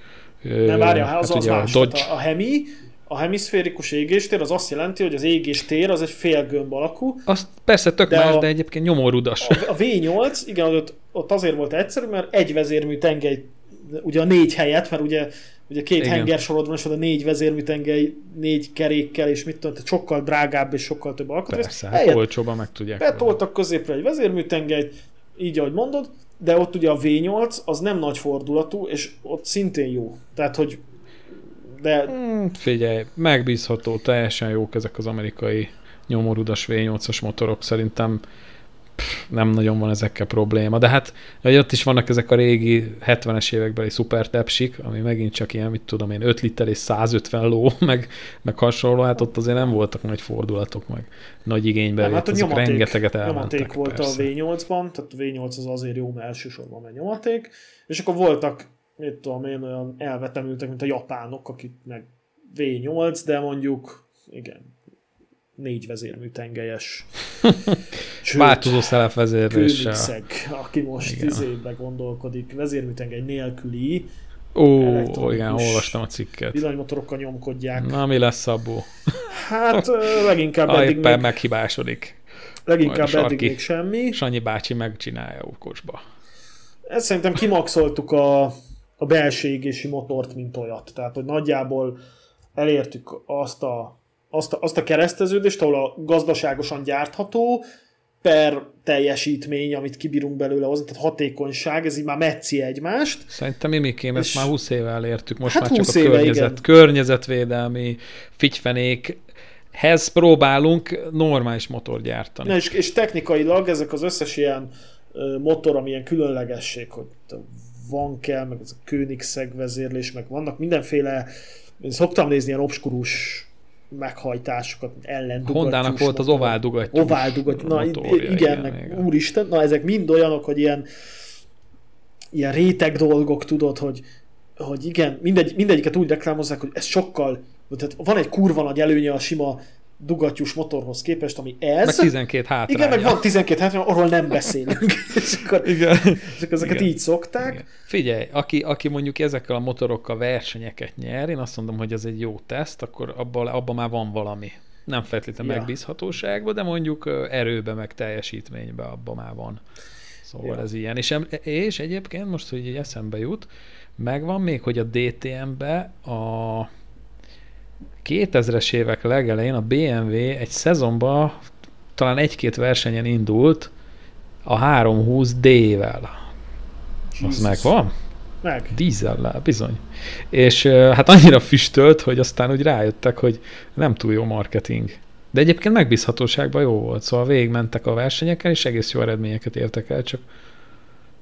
Nem, várja, hát az, az, az más. Dodge. A, a hemi, a hemiszférikus égéstér az azt jelenti, hogy az égéstér az egy fél gömb alakú. Azt persze tök de más, a, de egyébként nyomórudas. A, a V8, igen, ott, ott azért volt egyszerű, mert egy vezérmű tengely, ugye a négy helyet, mert ugye ugye két Igen. henger sorod van, és oda négy vezérműtengely, négy kerékkel, és mit tudom, sokkal drágább és sokkal több alkatrész. Persze, hát olcsóban meg tudják. Betoltak középre egy vezérműtengelyt, így ahogy mondod, de ott ugye a V8 az nem nagy fordulatú, és ott szintén jó. Tehát, hogy de... Hmm, figyelj, megbízható, teljesen jók ezek az amerikai nyomorudas V8-as motorok, szerintem nem nagyon van ezekkel probléma. De hát hogy ott is vannak ezek a régi 70-es évekbeli szupertepsik, ami megint csak ilyen, mit tudom én, 5 liter és 150 ló, meg, meg hasonló, hát ott azért nem voltak nagy fordulatok, meg nagy igénybe. Hát a nyomaték, rengeteget elmentek. Nyomaték volt persze. a V8-ban, tehát a V8 az azért jó, mert elsősorban megy nyomaték, és akkor voltak, mit tudom én, olyan elvetemültek, mint a japánok, akik meg V8, de mondjuk, igen, négy vezérmű tengelyes. Változó szelepvezérléssel. Aki most igen. tíz évbe gondolkodik, vezérműtengely nélküli Ó, igen, olvastam a cikket. Villanymotorokkal nyomkodják. Na, mi lesz abból? Hát leginkább ah, eddig meg... meghibásodik. Leginkább eddig sarki, még semmi. Sanyi bácsi megcsinálja okosba. Ezt szerintem kimaxoltuk a, a belső égési motort, mint olyat. Tehát, hogy nagyjából elértük azt a azt a, azt a kereszteződést, ahol a gazdaságosan gyártható, per teljesítmény, amit kibírunk belőle hozni, tehát hatékonyság, ez így már metszi egymást. Szerintem Mimikém, ezt már 20 éve elértük, most hát már csak a éve, környezet, igen. környezetvédelmi figyfenék, hez próbálunk normális motor gyártani. Na, és, és technikailag ezek az összes ilyen motor, ami ilyen különlegesség, hogy van kell, meg ez a Koenigsegg vezérlés, meg vannak mindenféle, én szoktam nézni ilyen obskurus meghajtásokat, ellen Hondának volt az ovál dugattyú. Ovál dugattyú, na motorja, igen, igen, meg igen. úristen, na ezek mind olyanok, hogy ilyen ilyen réteg dolgok, tudod, hogy, hogy igen, mindegy, mindegyiket úgy reklámozzák, hogy ez sokkal, tehát van egy kurva nagy előnye a sima dugattyús motorhoz képest, ami ez. Meg 12 hátránya. Igen, meg van 12 hátránya, arról nem beszélünk. és akkor, igen. És akkor ezeket igen. így szokták. Igen. Figyelj, aki, aki mondjuk ezekkel a motorokkal versenyeket nyer, én azt mondom, hogy ez egy jó teszt, akkor abban abba már van valami. Nem feltétlenül ja. megbízhatóságban, de mondjuk erőbe, meg teljesítménybe abban már van. Szóval ja. ez ilyen. És, és egyébként most, hogy így eszembe jut, megvan még, hogy a DTM-be a 2000-es évek legelején a BMW egy szezonban talán egy-két versenyen indult a 320D-vel. Az megvan? Meg. Dízellel, bizony. És hát annyira füstölt, hogy aztán úgy rájöttek, hogy nem túl jó marketing. De egyébként megbízhatóságban jó volt, szóval végigmentek a versenyeken, és egész jó eredményeket értek el, csak,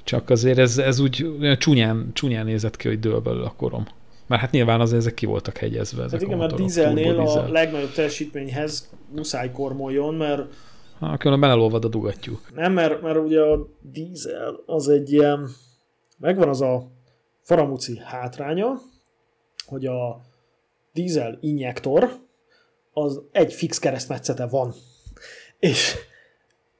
csak azért ez, ez úgy csúnyán, csúnyán nézett ki, hogy dől belőle a korom. Mert hát nyilván azért ezek ki voltak hegyezve. Ezek hát igen, a mert dízelnél a legnagyobb teljesítményhez muszáj kormoljon, mert Ha, különben elolvad a dugattyú. Nem, mert, mert ugye a dízel az egy ilyen, megvan az a faramuci hátránya, hogy a dízel injektor az egy fix keresztmetszete van. És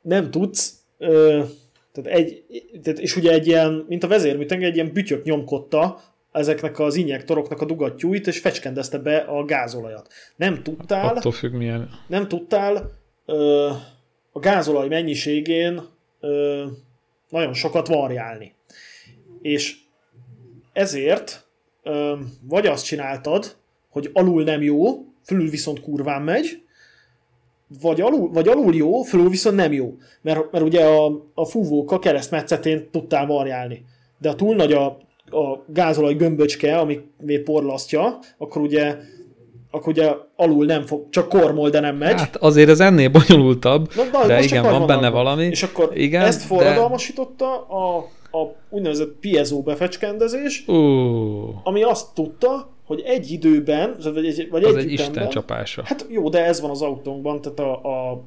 nem tudsz, ö, tehát egy, tehát, és ugye egy ilyen, mint a vezérműteng, egy ilyen bütyök nyomkodta ezeknek az injektoroknak a dugattyúit, és fecskendezte be a gázolajat. Nem tudtál... Attól függ milyen... Nem tudtál ö, a gázolaj mennyiségén ö, nagyon sokat variálni. És ezért ö, vagy azt csináltad, hogy alul nem jó, fölül viszont kurván megy, vagy alul, vagy alul jó, fölül viszont nem jó. Mert, mert ugye a, a fúvók a keresztmetszetén tudtál variálni. De a túl nagy a a gázolaj gömböcske, ami porlasztja, akkor ugye akkor ugye alul nem fog, csak kormol, de nem megy. Hát azért ez ennél bonyolultabb, na, na, de igen, van, benne valami. És akkor igen, ezt forradalmasította de... a, a úgynevezett piezo befecskendezés, uh. ami azt tudta, hogy egy időben, vagy egy, vagy az egy, egy isten csapása. Hát jó, de ez van az autónkban, tehát a, a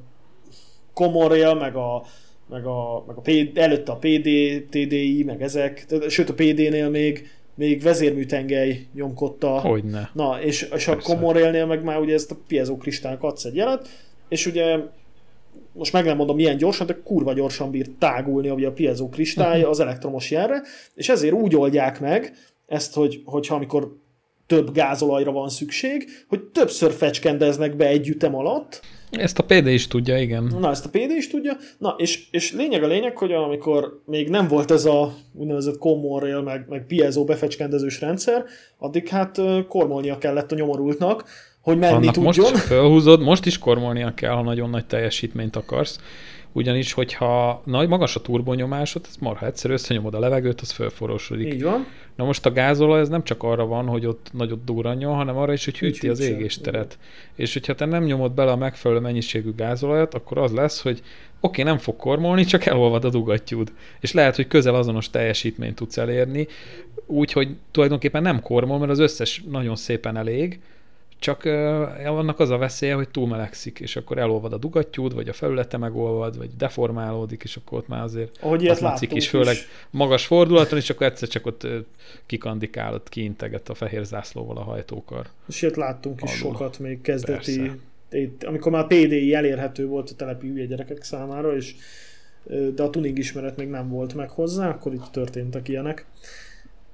Common meg a meg, a, meg a PD, előtte a PD, TDI, meg ezek, sőt a PD-nél még még vezérműtengely nyomkodta. Hogyne. Na, és, és a Common Railnél meg már ugye ezt a piezo kristálynak adsz egy jelet, és ugye most meg nem mondom milyen gyorsan, de kurva gyorsan bír tágulni ugye a piezo kristály az elektromos jelre, és ezért úgy oldják meg ezt, hogy, hogyha amikor több gázolajra van szükség, hogy többször fecskendeznek be egy ütem alatt. Ezt a PD is tudja, igen. Na, ezt a PD is tudja. Na, és, és lényeg a lényeg, hogy amikor még nem volt ez a úgynevezett common rail, meg, meg piezo befecskendezős rendszer, addig hát kormolnia kellett a nyomorultnak, hogy menni Annak tudjon. Most felhúzod, most is kormolnia kell, ha nagyon nagy teljesítményt akarsz. Ugyanis, hogyha nagy, magas a turbonyomásod, ez marha egyszerű, összenyomod a levegőt, az fölforosodik. Így van. Na most a gázolaj ez nem csak arra van, hogy ott nagyot durranjon, hanem arra is, hogy hűti az égésteret. És hogyha te nem nyomod bele a megfelelő mennyiségű gázolajat, akkor az lesz, hogy oké, okay, nem fog kormolni, csak elolvad a dugattyúd. És lehet, hogy közel azonos teljesítményt tudsz elérni, úgyhogy tulajdonképpen nem kormol, mert az összes nagyon szépen elég, csak annak az a veszélye, hogy túlmelegszik, és akkor elolvad a dugattyúd, vagy a felülete megolvad, vagy deformálódik, és akkor ott már azért Ahogy az látszik is, főleg magas fordulaton, és akkor egyszer csak ott kikandikál, ott kiinteget a fehér zászlóval a hajtókar. És ilyet láttunk is sokat még kezdeti, itt, amikor már PDI elérhető volt a telepi hülye gyerekek számára, és de a tuning ismeret még nem volt meg hozzá, akkor itt történtek ilyenek.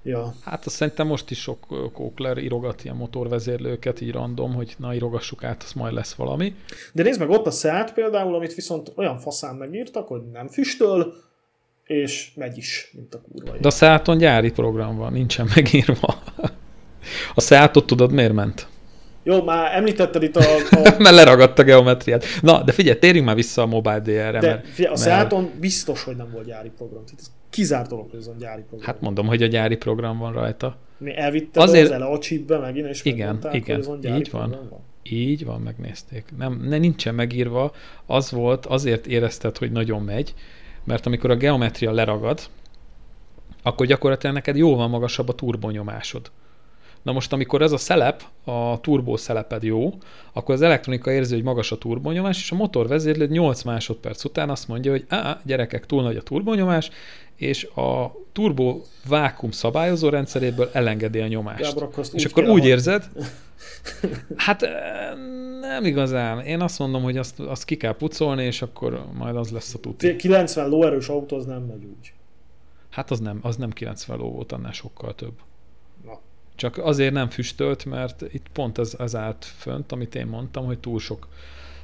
Ja. Hát azt szerintem most is sok kókler írogat ilyen motorvezérlőket, így random, hogy na írogassuk át, az majd lesz valami. De nézd meg ott a Seat például, amit viszont olyan faszán megírtak, hogy nem füstöl, és megy is, mint a kurva. De a Seaton gyári program van, nincsen megírva. A Seatot tudod, miért ment? Jó, már említetted itt a... a... mert leragadt a geometriát. Na, de figyelj, térjünk már vissza a Mobile DR-re. De mert, figyelj, a mert... Seaton biztos, hogy nem volt gyári program. Tehát kizárt dolog, hogy ez a gyári program. Hát mondom, hogy a gyári program van rajta. Mi elvitted Azért... az ele a chipbe megint, és igen, igen, hogy így van. van. Így van, megnézték. Nem, ne, nincsen megírva. Az volt, azért érezted, hogy nagyon megy, mert amikor a geometria leragad, akkor gyakorlatilag neked jóval magasabb a turbonyomásod. Na most, amikor ez a szelep, a turbó szeleped jó, akkor az elektronika érzi, hogy magas a turbonyomás, és a motor vezérlő 8 másodperc után azt mondja, hogy á, gyerekek, túl nagy a turbonyomás, és a turbo vákum szabályozó rendszeréből elengedi a nyomást. Gábor, akkor és akkor úgy érzed, hát nem igazán. Én azt mondom, hogy azt, azt ki kell pucolni, és akkor majd az lesz a tuti. 90 lóerős autó az nem megy úgy. Hát az nem, az nem 90 ló volt, annál sokkal több. Csak azért nem füstölt, mert itt pont az, az állt fönt, amit én mondtam, hogy túl sok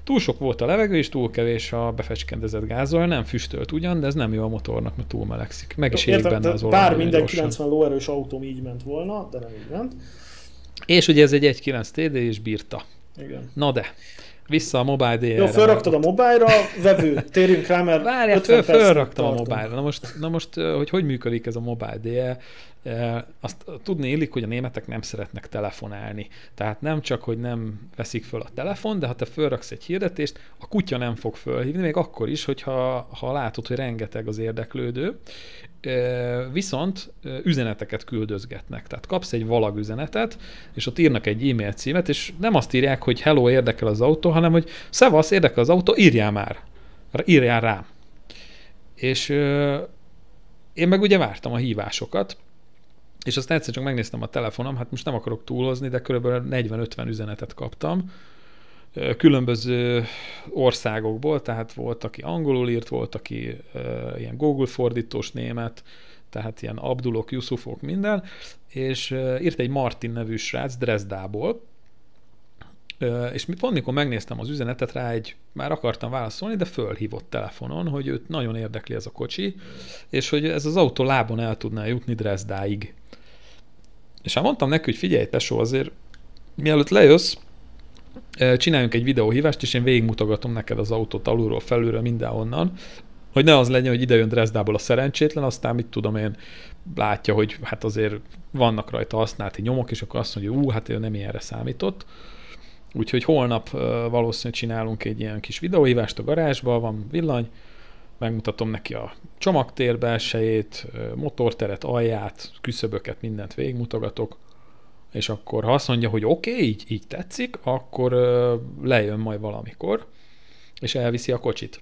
túl sok volt a levegő, és túl kevés a befecskendezett gázol, nem füstölt ugyan, de ez nem jó a motornak, mert túl melegszik. Meg is érik benne az olaj. Bár minden gyorsan. 90 lóerős autóm így ment volna, de nem így ment. És ugye ez egy 1.9 TD, és bírta. Igen. Na de, vissza a mobile DR-re. Jó, felraktad a mobile-ra, vevő, térjünk rá, mert Várjál, föl, fölraktam a mobile-ra. Na most, na most, hogy hogy működik ez a mobile DR? Azt tudni illik, hogy a németek nem szeretnek telefonálni. Tehát nem csak, hogy nem veszik föl a telefon, de ha te fölraksz egy hirdetést, a kutya nem fog fölhívni, még akkor is, hogyha ha látod, hogy rengeteg az érdeklődő, viszont üzeneteket küldözgetnek. Tehát kapsz egy valag üzenetet, és ott írnak egy e-mail címet, és nem azt írják, hogy hello, érdekel az autó, hanem hogy szevasz, érdekel az autó, írjál már. Írjál rám. És én meg ugye vártam a hívásokat, és aztán egyszer csak megnéztem a telefonom, hát most nem akarok túlozni, de körülbelül 40-50 üzenetet kaptam, különböző országokból, tehát volt, aki angolul írt, volt, aki ilyen Google fordítós német, tehát ilyen Abdulok, Yusufok, minden, és írt egy Martin nevű srác Dresdából, és pont mikor megnéztem az üzenetet rá, egy, már akartam válaszolni, de fölhívott telefonon, hogy őt nagyon érdekli ez a kocsi, és hogy ez az autó lábon el tudná jutni Dresdáig. És hát mondtam neki, hogy figyelj, tesó, azért mielőtt lejössz, csináljunk egy videóhívást, és én végigmutogatom neked az autót alulról, felülről, mindenhonnan, hogy ne az legyen, hogy ide jön Dresdából a szerencsétlen, aztán mit tudom én, látja, hogy hát azért vannak rajta használati nyomok, és akkor azt mondja, ú, hát ő nem ilyenre számított. Úgyhogy holnap valószínűleg csinálunk egy ilyen kis videóhívást a garázsba, van villany, megmutatom neki a csomagtér belsejét, motorteret, alját, küszöböket, mindent végigmutogatok, és akkor ha azt mondja, hogy oké, okay, így, így tetszik, akkor ö, lejön majd valamikor, és elviszi a kocsit.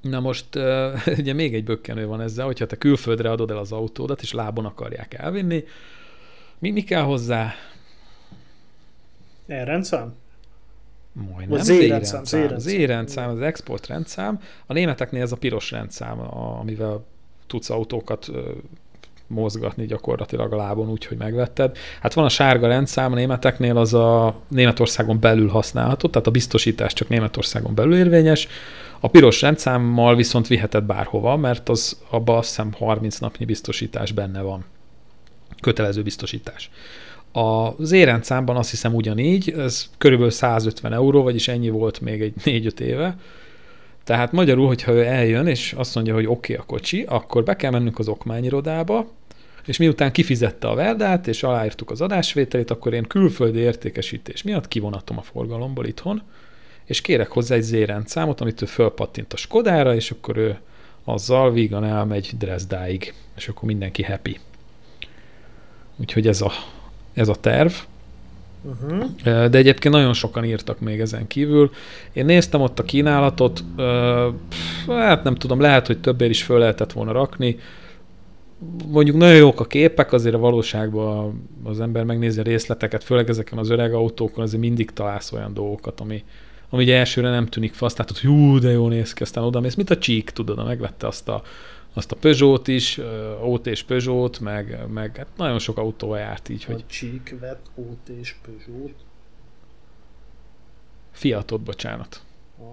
Na most ö, ugye még egy bökkenő van ezzel, hogyha te külföldre adod el az autódat, és lábon akarják elvinni, Mi, mi kell hozzá? E-rendszám? Majdnem. Z-rendszám. Z-rendszám, az export rendszám. A németeknél ez a piros rendszám, amivel tudsz autókat mozgatni gyakorlatilag a lábon úgy, hogy megvetted. Hát van a sárga rendszám, a németeknél az a Németországon belül használható, tehát a biztosítás csak Németországon belül érvényes. A piros rendszámmal viszont viheted bárhova, mert az abban azt hiszem 30 napnyi biztosítás benne van. Kötelező biztosítás. Az érendszámban azt hiszem ugyanígy, ez körülbelül 150 euró, vagyis ennyi volt még egy 4-5 éve. Tehát magyarul, hogyha ő eljön, és azt mondja, hogy oké okay, a kocsi, akkor be kell mennünk az okmányirodába, és miután kifizette a verdát, és aláírtuk az adásvételét, akkor én külföldi értékesítés miatt kivonatom a forgalomból itthon, és kérek hozzá egy zérendszámot, amit ő fölpattint a Skodára, és akkor ő azzal vígan elmegy Dresdáig, és akkor mindenki happy. Úgyhogy ez a, ez a terv. Uh-huh. De egyébként nagyon sokan írtak még ezen kívül. Én néztem ott a kínálatot, hát nem tudom, lehet, hogy többért is föl lehetett volna rakni. Mondjuk nagyon jók a képek, azért a valóságban az ember megnézi a részleteket, főleg ezeken az öreg autókon, azért mindig találsz olyan dolgokat, ami, ami ugye elsőre nem tűnik fasz, tehát hogy hú, de jó néz ki, aztán oda mész, mint a csík, tudod, megvette azt a azt a Peugeot is, Ót és Peugeot, meg, meg hát nagyon sok autó járt így, a hogy... Csík vett Ót és Peugeot? Fiatot, bocsánat.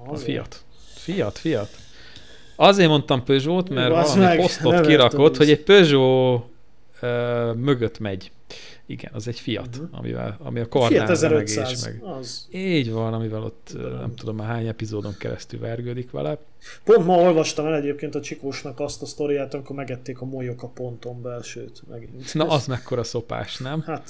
Az a Fiat. Fiat, Fiat. Azért mondtam Peugeot, mert Jó, valami posztot kirakott, hogy egy Peugeot uh, mögött megy. Igen, az egy Fiat, uh-huh. amivel, ami a karnál meg és meg. Az. Így van, amivel ott De nem tudom már hány epizódon keresztül vergődik vele. Pont ma olvastam el egyébként a Csikósnak azt a sztoriát, amikor megették a molyok a ponton belsőt megint. Na, az mekkora szopás, nem? Hát,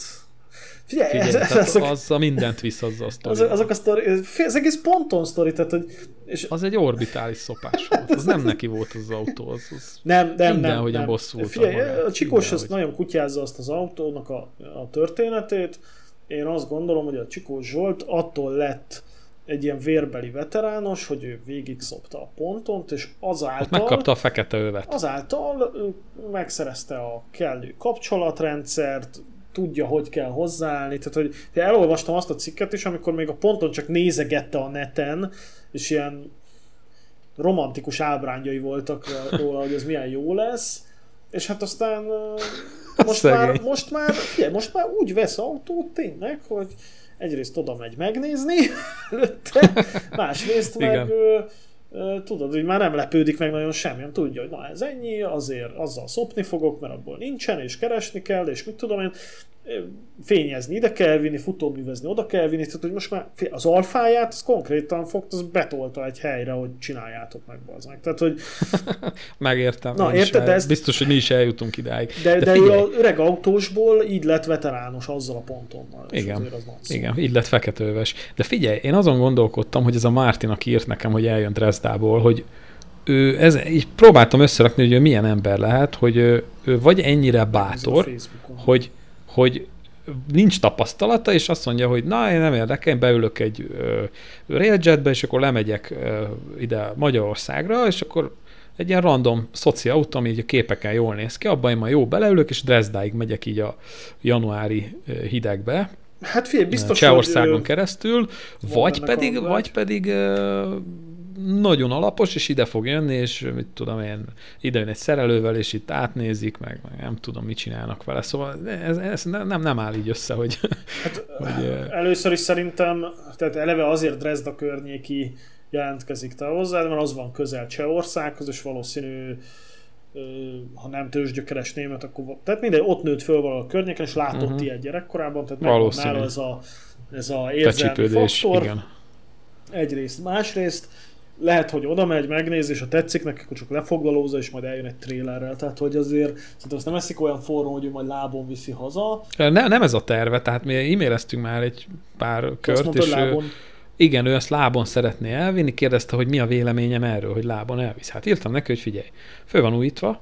Figyelj, Figyelj ez, azok, az a mindent visz az a sztori. Az, azok a sztori, ez egész ponton sztori, tehát hogy... És... Az egy orbitális szopás volt, az nem neki volt az autó, az, az nem, nem, minden, nem, hogy nem. a bosszú Figyelj, magát, a Csikós minden, azt hogy... nagyon kutyázza azt az autónak a, a történetét. Én azt gondolom, hogy a Csikós Zsolt attól lett egy ilyen vérbeli veterános, hogy ő végig szopta a pontont, és azáltal... Ott megkapta a fekete övet. Azáltal megszerezte a kellő kapcsolatrendszert, tudja, hogy kell hozzáállni. Tehát, hogy elolvastam azt a cikket is, amikor még a ponton csak nézegette a neten, és ilyen romantikus ábrányai voltak róla, hogy ez milyen jó lesz, és hát aztán most már, most már, figyelj, most már úgy vesz autót tényleg, hogy egyrészt oda megy megnézni előtte, másrészt meg tudod, hogy már nem lepődik meg nagyon semmi, tudja, hogy na ez ennyi, azért azzal szopni fogok, mert abból nincsen, és keresni kell, és mit tudom én, fényezni ide kell vinni, futóművezni oda kell vinni, tehát hogy most már az alfáját, az konkrétan fogta, az betolta egy helyre, hogy csináljátok meg, meg. Tehát, hogy... Megértem. Na, érted, de ez... Biztos, hogy mi is eljutunk idáig. De, de, de ő a öreg autósból így lett veterános azzal a ponton. Igen, az igen, így lett feketőves. De figyelj, én azon gondolkodtam, hogy ez a Mártin, aki írt nekem, hogy eljön Dresdából, hogy ő, ez, így próbáltam összerakni, hogy ő milyen ember lehet, hogy ő, ő vagy ennyire bátor, hogy, hogy nincs tapasztalata, és azt mondja, hogy na, én nem érdekel, én beülök egy railjetbe, és akkor lemegyek ö, ide Magyarországra, és akkor egy ilyen random szoci autó, ami így a képeken jól néz ki, abban én ma jó beleülök, és Dresdáig megyek így a januári hidegbe. Hát figyelj, biztos, Csehországon hogy, keresztül, vagy pedig, vagy pedig nagyon alapos, és ide fog jönni, és mit tudom én, ide jön egy szerelővel, és itt átnézik, meg, meg nem tudom, mit csinálnak vele. Szóval ez, ez nem, nem áll így össze, hogy... Hát, hogy először is szerintem, tehát eleve azért Dresda környéki jelentkezik te hozzád, mert az van közel Csehországhoz, és valószínű ha nem tőzsgyökeres német, akkor tehát minden ott nőtt föl valahol a környéken, és látott uh-huh. ilyet gyerekkorában, tehát megvan nála ez a, ez a érzelmi faktor. Igen. Egyrészt. Másrészt lehet, hogy oda megy, megnéz, és ha tetszik neki, akkor csak lefoglalózza, és majd eljön egy trélerrel. Tehát, hogy azért szerintem azt nem eszik olyan forró, hogy ő majd lábon viszi haza. Ne, nem ez a terve, tehát mi e-maileztünk már egy pár kört, mondta, és lábon. igen, ő ezt lábon szeretné elvinni, kérdezte, hogy mi a véleményem erről, hogy lábon elvisz. Hát írtam neki, hogy figyelj, fő van újítva,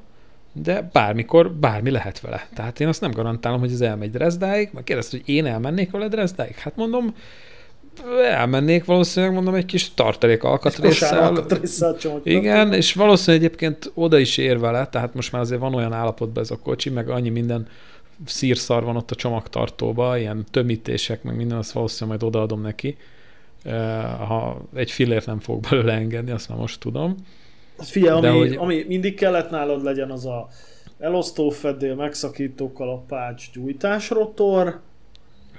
de bármikor bármi lehet vele. Tehát én azt nem garantálom, hogy ez elmegy Dresdáig, meg kérdezte, hogy én elmennék vele Dresdáig. Hát mondom, elmennék valószínűleg, mondom, egy kis tartalék alkatrészsel. alkatrészsel Igen, és valószínűleg egyébként oda is ér vele, tehát most már azért van olyan állapotban ez a kocsi, meg annyi minden szírszar van ott a csomagtartóba, ilyen tömítések, meg minden, azt valószínűleg majd odaadom neki. Ha egy fillért nem fog belőle engedni, azt már most tudom. Figyelj, ami, hogy... ami mindig kellett nálad legyen, az a elosztófedél, megszakító kalapács, gyújtásrotor,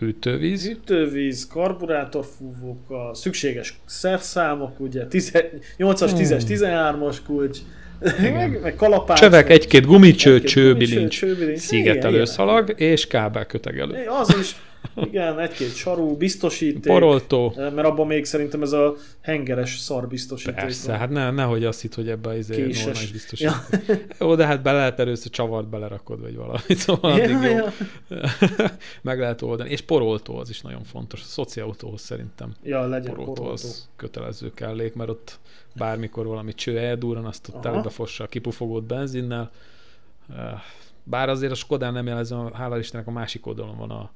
hűtővíz, hűtővíz, karburátorfúvók, a szükséges szerszámok, ugye 8-as, 10-es, 13-as kulcs, meg, meg kalapács. Csövek, egy-két gumicső, egy csőbilincs, szigetelőszalag és kábelkötegelő. Az is, igen, egy-két sarú, biztosíték. Poroltó. Mert abban még szerintem ez a hengeres szar biztosíték. Persze, van. hát ne, nehogy azt hitt, hogy ebbe izé normális biztosíték. Ja. Jó, de hát be lehet először csavart belerakod, vagy valamit, szóval ja, addig ja. jó. Meg lehet oldani. És poroltó az is nagyon fontos. A szociautóhoz szerintem ja, legyen poroltó, poroltó. az kötelező kellék, mert ott bármikor valami cső eldurran, azt ott telebefossa a kipufogót benzinnel. Bár azért a Skodán nem jelezem, hála Istennek a másik oldalon van a,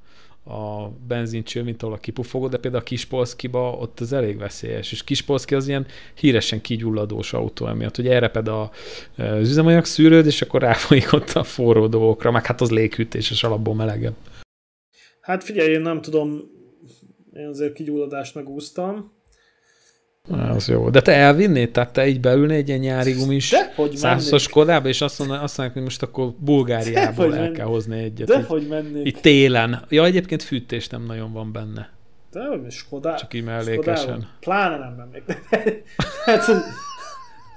a benzincső, mint ahol a kipufogó, de például a Kispolszkiba ott az elég veszélyes, és Kispolszki az ilyen híresen kigyulladós autó emiatt, hogy elreped a, az üzemanyag szűrőd, és akkor ráfolyik ott a forró dolgokra, meg hát az léghűtéses alapból melegebb. Hát figyelj, én nem tudom, én azért kigyulladást megúsztam, az jó. De te elvinnéd? Tehát te így beülnél egy ilyen nyári gumis százas kodába, és azt mondanád, azt mondják, hogy most akkor Bulgáriából De, el kell hozni egyet. De így, hogy mennék? Itt télen. Ja, egyébként fűtés nem nagyon van benne. De hogy Skodá... Csak így mellékesen. Pláne nem mennék. hát,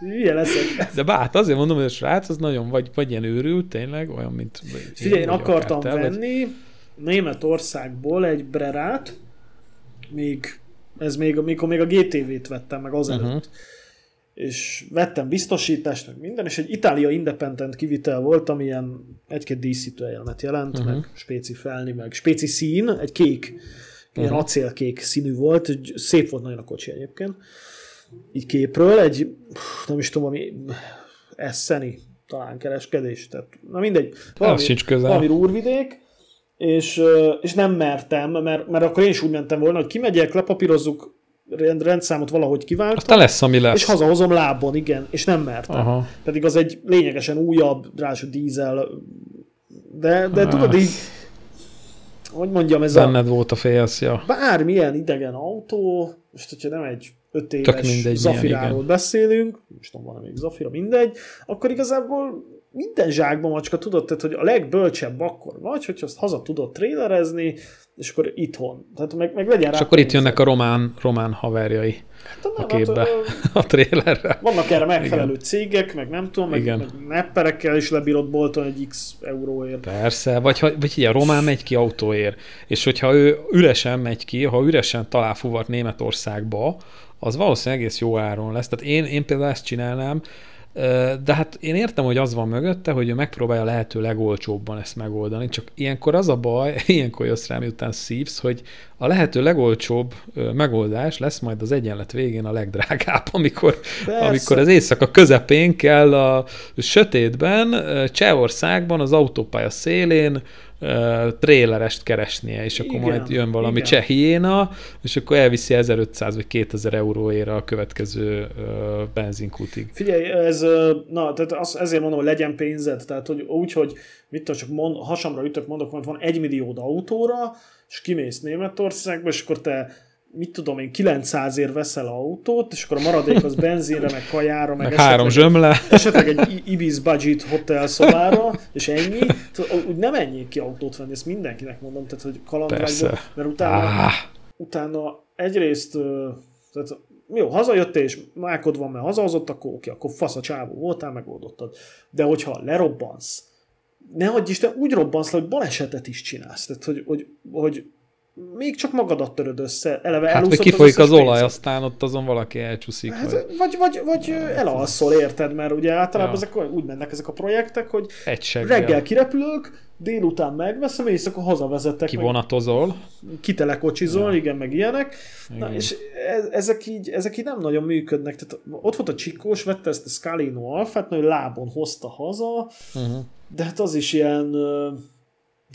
Milyen leszek. De bát, azért mondom, hogy a srác az nagyon vagy, vagy ilyen őrült, tényleg, olyan, mint... Figyelj, én akartam venni vagy... Németországból egy brerát, még ez még, amikor még a GTV-t vettem meg azelőtt. Uh-huh. És vettem biztosítást, meg minden, és egy Itália Independent kivitel volt, ami ilyen egy-két díszítő elmet jelent, uh-huh. meg spéci felni, meg spéci szín, egy kék, uh-huh. ilyen acélkék színű volt, szép volt nagyon a kocsi egyébként. Így képről, egy, nem is tudom, ami Esseni, talán kereskedés, tehát na mindegy, valami, sincs közel. valami rúrvidék, és, és nem mertem, mert, mert akkor én is úgy mentem volna, hogy kimegyek, lepapírozzuk, rend, rendszámot valahogy kiváltam. Aztán lesz, ami lesz. És hazahozom lábon, igen, és nem mertem. Aha. Pedig az egy lényegesen újabb, ráadásul dízel, de, de hát. tudod így, hogy mondjam, ez Benned a... volt a félsz, ja. Bármilyen idegen autó, most hogyha nem egy öt éves mindegy, Zafiráról milyen, beszélünk, most tudom, van még Zafira, mindegy, akkor igazából minden zsákban macska, tudod, tehát, hogy a legbölcsebb akkor vagy, hogyha azt haza tudod trélerezni, és akkor itthon. Tehát meg, meg legyen És akkor itt jönnek a román, román haverjai hát, a, a képbe, hát, a, trélerre. Vannak erre megfelelő Igen. cégek, meg nem tudom, meg, Igen. meg nepperekkel is lebírod bolton egy x euróért. Persze, vagy, ha, vagy így a román megy ki autóért, és hogyha ő üresen megy ki, ha üresen talál fuvart Németországba, az valószínűleg egész jó áron lesz. Tehát én, én például ezt csinálnám, de hát én értem, hogy az van mögötte, hogy ő megpróbálja lehető legolcsóbban ezt megoldani, csak ilyenkor az a baj, ilyenkor jössz rá, miután szívsz, hogy a lehető legolcsóbb megoldás lesz majd az egyenlet végén a legdrágább, amikor, amikor az éjszaka közepén kell a sötétben, Csehországban, az autópálya szélén trélerest keresnie, és akkor igen, majd jön valami igen. csehiéna, és akkor elviszi 1500 vagy 2000 euróért a következő uh, benzinkútig. Figyelj, ez, na, tehát az, ezért mondom, hogy legyen pénzed, tehát hogy úgy, hogy mit tudom, csak mond, hasamra ütök, mondok, hogy van egy millió autóra, és kimész Németországba, és akkor te mit tudom én, 900 ér veszel autót, és akkor a maradék az benzinre, meg kajára, meg, meg három zsömle. Esetleg egy Ibis budget hotel szobára, és ennyi. Úgy nem ennyi ki autót venni, ezt mindenkinek mondom, tehát hogy kalandvágyból, mert utána, ah. utána egyrészt tehát jó, hazajöttél, és mákod van, mert hazahozott, akkor oké, akkor fasz a csávó voltál, megoldottad. De hogyha lerobbansz, ne hagyj Isten, úgy robbansz le, hogy balesetet is csinálsz. Tehát, hogy, hogy, hogy még csak magadat töröd össze, eleve hát, vagy kifolyik az, az olaj, aztán ott azon valaki elcsúszik. Hát, vagy, vagy, vagy, vagy elalszol, érted, mert ugye általában ja. ezek úgy mennek ezek a projektek, hogy reggel kirepülök, délután megveszem, és akkor hazavezetek. Kivonatozol. Kitelekocsizol, ja. igen, meg ilyenek. Igen. Na, és e- ezek így, ezek így nem nagyon működnek. Tehát ott volt a Csikós, vette ezt a Scalino Alfát, nagyon lábon hozta haza, uh-huh. de hát az is ilyen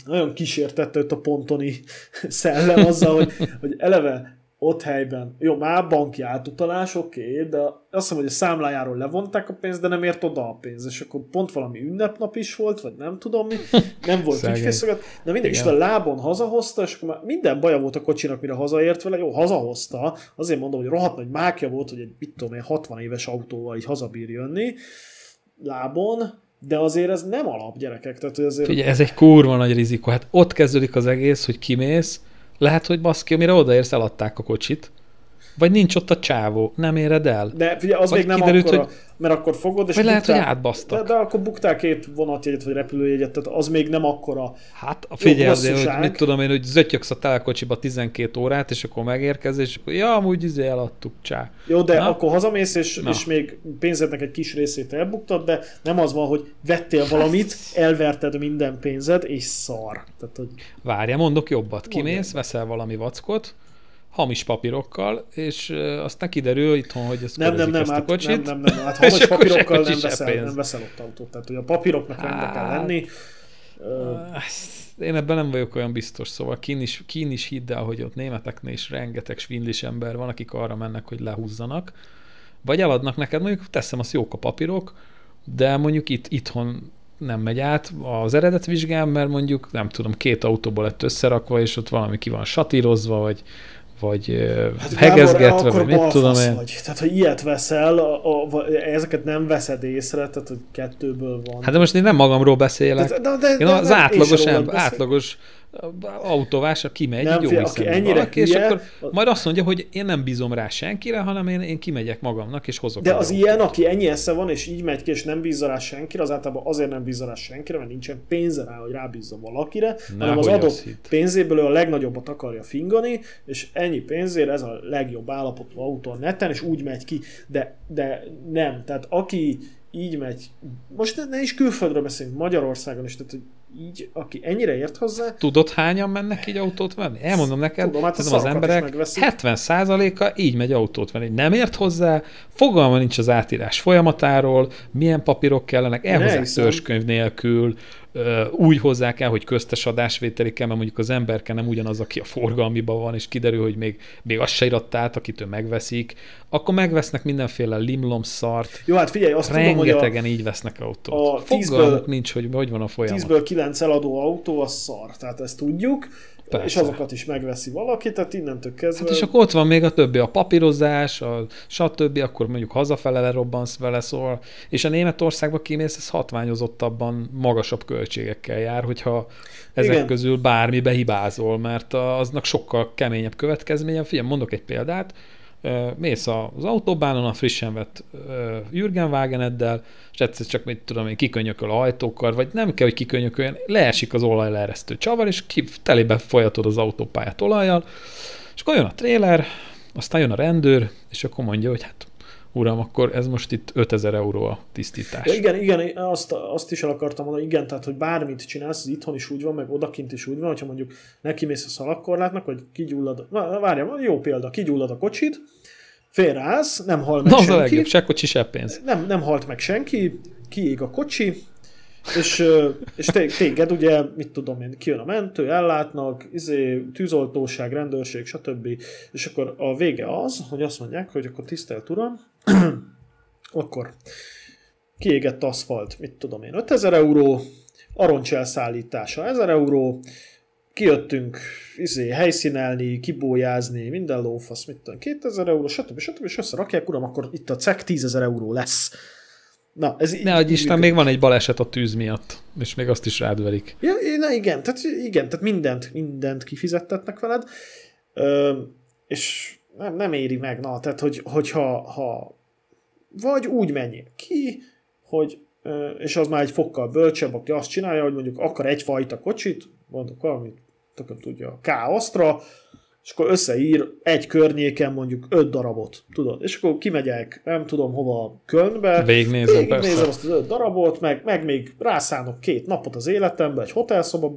nagyon kísértette őt a pontoni szellem azzal, hogy, hogy eleve ott helyben, jó, már banki átutalás, oké, okay, de azt hiszem, hogy a számlájáról levonták a pénzt, de nem ért oda a pénz, és akkor pont valami ünnepnap is volt, vagy nem tudom mi, nem volt ügyfélszolgálat, de mindegy, és a lábon hazahozta, és akkor már minden baja volt a kocsinak, mire hazaért vele, jó, hazahozta, azért mondom, hogy rohadt nagy mákja volt, hogy egy, mit tudom én, 60 éves autóval így hazabír jönni, lábon, de azért ez nem alap gyerekek. Tehát, hogy azért... Ugye, ez egy kurva nagy rizikó. Hát ott kezdődik az egész, hogy kimész, lehet, hogy baszki, amire odaérsz, eladták a kocsit, vagy nincs ott a csávó, nem éred el. De figyelj, az vagy még nem kiderült, akkora, hogy... mert akkor fogod, és vagy lehet, hogy átbasztak. De, de, akkor buktál két vonatjegyet, vagy repülőjegyet, tehát az még nem akkora Hát a figyelj azért, hogy mit tudom én, hogy zötyögsz a telekocsiba 12 órát, és akkor megérkez, és akkor ja, amúgy izé eladtuk, csá. Jó, de Na? akkor hazamész, és, és még pénzednek egy kis részét elbuktad, de nem az van, hogy vettél valamit, elverted minden pénzed, és szar. Tehát, hogy... Várja, mondok jobbat. Kimész, veszel valami vackot, hamis papírokkal, és aztán kiderül itthon, hogy ez nem, nem, nem, hát, nem, nem, nem, hát hamis papírokkal nem veszel, nem veszel ott autót. Tehát, hogy a papíroknak hát, rendbe kell lenni. Én ebben nem vagyok olyan biztos, szóval kín is, kín is hidd el, hogy ott németeknél is rengeteg svindlis ember van, akik arra mennek, hogy lehúzzanak. Vagy eladnak neked, mondjuk teszem, az jók a papírok, de mondjuk itt itthon nem megy át az eredetvizsgám, mert mondjuk, nem tudom, két autóból lett összerakva, és ott valami ki van satírozva, vagy vagy hát, hegezgetve, vagy mit tudom én. Vagy. Tehát, ha ilyet veszel, a, a, ezeket nem veszed észre, tehát, hogy kettőből van. Hát de most én nem magamról beszélek. De, de, de, én az de, átlagos, ember, átlagos autóvásra kimegy, nem, jó fél, aki ennyire valaki, hülye, és akkor majd azt mondja, hogy én nem bízom rá senkire, hanem én, én kimegyek magamnak, és hozok. De az autót. ilyen, aki ennyi esze van, és így megy ki, és nem bízza rá senkire, az általában azért nem bízza rá senkire, mert nincsen pénze rá, hogy rábízzon valakire, Na, hanem az adott pénzéből ő a legnagyobbat akarja fingani, és ennyi pénzért ez a legjobb állapotú autó a neten, és úgy megy ki, de, de nem. Tehát aki így megy, most ne, ne is külföldről beszélünk, Magyarországon is, tehát hogy így, aki ennyire ért hozzá. Tudod, hányan mennek így autót venni? Elmondom neked, Tudom, hát az emberek 70%-a így megy autót venni. Nem ért hozzá, fogalma nincs az átírás folyamatáról, milyen papírok kellenek, elhozzák törzskönyv nélkül, úgy hozzák el, hogy köztes adásvételi kell, mert mondjuk az emberke nem ugyanaz, aki a forgalmiban van, és kiderül, hogy még, még azt se iratta át, akitől megveszik, akkor megvesznek mindenféle limlom szart. Jó, hát figyelj, azt Rengetegen tudom, hogy a, így vesznek autót. A tízből, nincs, hogy hogy van a folyamat. 10-ből 9 eladó autó, az szar, tehát ezt tudjuk. Persze. és azokat is megveszi valaki, tehát innentől kezdve... Hát és akkor ott van még a többi, a papírozás, a stb., akkor mondjuk hazafele lerobbansz vele, szóval, és a Németországba kimész, ez hatványozottabban magasabb költségekkel jár, hogyha ezek Igen. közül bármi behibázol, mert aznak sokkal keményebb következménye. Figyelj, mondok egy példát, mész az autóbánon a frissen vett Jürgen Wageneddel, és egyszer csak, mit tudom én, kikönyököl a ajtókkal, vagy nem kell, hogy kikönyököljen, leesik az olajleeresztő csavar, és ki, telébe folyatod az autópályát olajjal, és akkor jön a tréler, aztán jön a rendőr, és akkor mondja, hogy hát uram, akkor ez most itt 5000 euró a tisztítás. Ja, igen, igen, azt, azt is el akartam mondani, igen, tehát, hogy bármit csinálsz, az itthon is úgy van, meg odakint is úgy van, hogyha mondjuk neki mész a szalagkorlátnak, vagy kigyullad, na, várjál, jó példa, kigyullad a kocsid, félreállsz, nem hal meg Na, senki. az a legjobb, se kocsi, se pénz. Nem, nem halt meg senki, kiég a kocsi, és, és téged ugye, mit tudom én, kijön a mentő, ellátnak, izé, tűzoltóság, rendőrség, stb. És akkor a vége az, hogy azt mondják, hogy akkor tisztelt uram, akkor kiégett aszfalt, mit tudom én, 5000 euró, aroncs elszállítása 1000 euró, kijöttünk izé, helyszínelni, kibójázni, minden lófasz, mit tudom, 2000 euró, stb. stb. és összerakják, uram, akkor itt a cek 10 euró lesz. Na, ez ne adj Isten, még van egy baleset a tűz miatt, és még azt is rád verik. Ja, na igen, tehát, igen, tehát mindent, mindent kifizettetnek veled, ö, és nem, nem éri meg, na, tehát, hogy, hogyha ha vagy úgy menjél ki, hogy, és az már egy fokkal bölcsebb, aki azt csinálja, hogy mondjuk akar egyfajta kocsit, mondok valamit, tököm tudja, káosztra, és akkor összeír egy környéken mondjuk öt darabot, tudod, és akkor kimegyek, nem tudom hova, Kölnbe, végignézem, végignézem azt az öt darabot, meg, meg még rászánok két napot az életembe, egy hotelszoba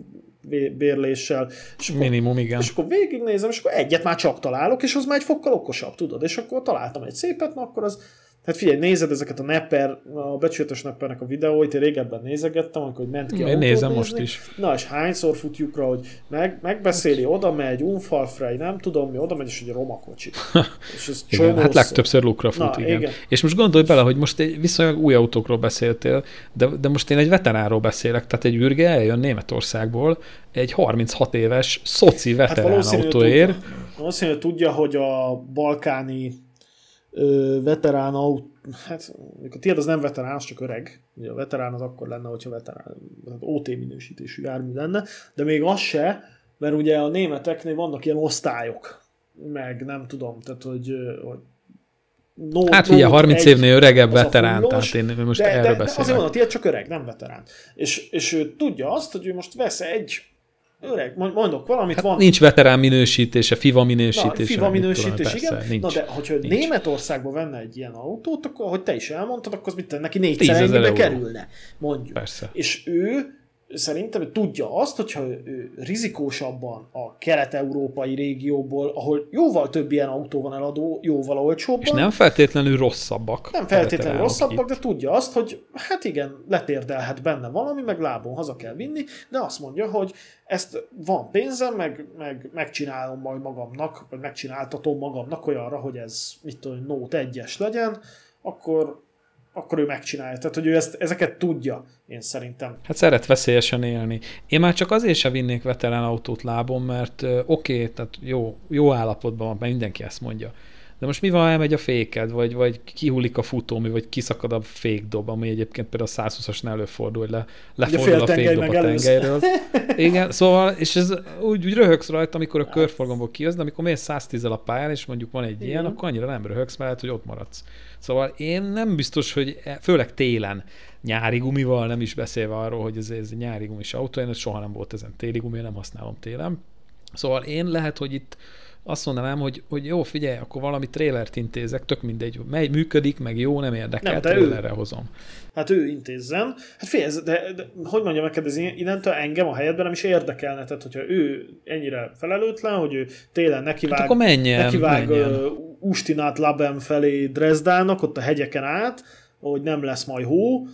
bérléssel, és akkor, Minimum, igen. És akkor végignézem, és akkor egyet már csak találok, és az már egy fokkal okosabb, tudod, és akkor találtam egy szépet, na akkor az Hát figyelj, nézed ezeket a Nepper, a becsületes Neppernek a videóit, én régebben nézegettem, amikor ment ki Én nézem nézni. most is. Na, és hányszor futjuk rá, hogy meg, megbeszéli, oda megy, unfalfrey, nem tudom mi, oda megy, és egy romakocsi. és ez igen, hát legtöbbször lukra fut, Na, igen. igen. És most gondolj bele, hogy most egy viszonylag új autókról beszéltél, de, de most én egy veteránról beszélek, tehát egy űrge eljön Németországból, egy 36 éves szoci veterán hát autóért. Valószínűleg tudja, hogy a balkáni ö, veterán autó, hát a tiéd az nem veterán, az csak öreg. Ugye a veterán az akkor lenne, hogyha veterán, hát OT minősítésű jármű lenne, de még az se, mert ugye a németeknél vannak ilyen osztályok, meg nem tudom, tehát hogy, hogy No, hát ugye 30 egy, évnél öregebb veterán, fullos, tehát én most de, erről de, beszélek. De azért van, a tiéd csak öreg, nem veterán. És, és ő tudja azt, hogy ő most vesz egy Öreg, mondok valamit, hát van... Nincs veterán minősítése, FIVA minősítése. Na, FIVA minősítés, tudom, igen. Persze, nincs, Na de, hogyha nincs. Németországban venne egy ilyen autót, akkor, ahogy te is elmondtad, akkor az mit neki négyszer ennyibe kerülne, mondjuk. Persze. És ő szerintem tudja azt, hogyha ő rizikósabban a kelet-európai régióból, ahol jóval több ilyen autó van eladó, jóval olcsóbban. És nem feltétlenül rosszabbak. Nem feltétlenül rosszabbak, itt. de tudja azt, hogy hát igen, letérdelhet benne valami, meg lábon haza kell vinni, de azt mondja, hogy ezt van pénzem, meg, meg megcsinálom majd magamnak, vagy megcsináltatom magamnak olyanra, hogy ez mit tudom, Note 1-es legyen, akkor akkor ő megcsinálja. Tehát, hogy ő ezt, ezeket tudja, én szerintem. Hát szeret veszélyesen élni. Én már csak azért sem vinnék veterán autót lábon, mert oké, okay, tehát jó, jó állapotban van, mert mindenki ezt mondja. De most mi van, ha elmegy a féked, vagy, vagy kihullik a futómű, vagy kiszakad a fékdob, ami egyébként például a 120-asnál előfordul, hogy le, lefordul a fékdob a tengelyről. Igen, szóval, és ez úgy, úgy röhögsz rajta, amikor a hát. körforgalomból kijön, de amikor mész 110 a pályán, és mondjuk van egy Igen. ilyen, akkor annyira nem röhögsz, mert hogy ott maradsz. Szóval én nem biztos, hogy e, főleg télen nyári gumival, nem is beszélve arról, hogy ez, ez egy nyári gumis autó, én soha nem volt ezen téli gumi, nem használom télen. Szóval én lehet, hogy itt azt mondanám, hogy, hogy jó, figyelj, akkor valami trélert intézek, tök mindegy, mely működik, meg jó, nem érdekel, nem, trélerre ő, hozom. Hát ő intézzen. Hát figyelj, de, de, de hogy mondjam neked, ez innentől engem a helyedben nem is érdekelne, tehát hogyha ő ennyire felelőtlen, hogy ő télen nekivág, hát akkor menjen, nekivág menjen. Ustinát Laben felé Dresdának, ott a hegyeken át, hogy nem lesz majd hó,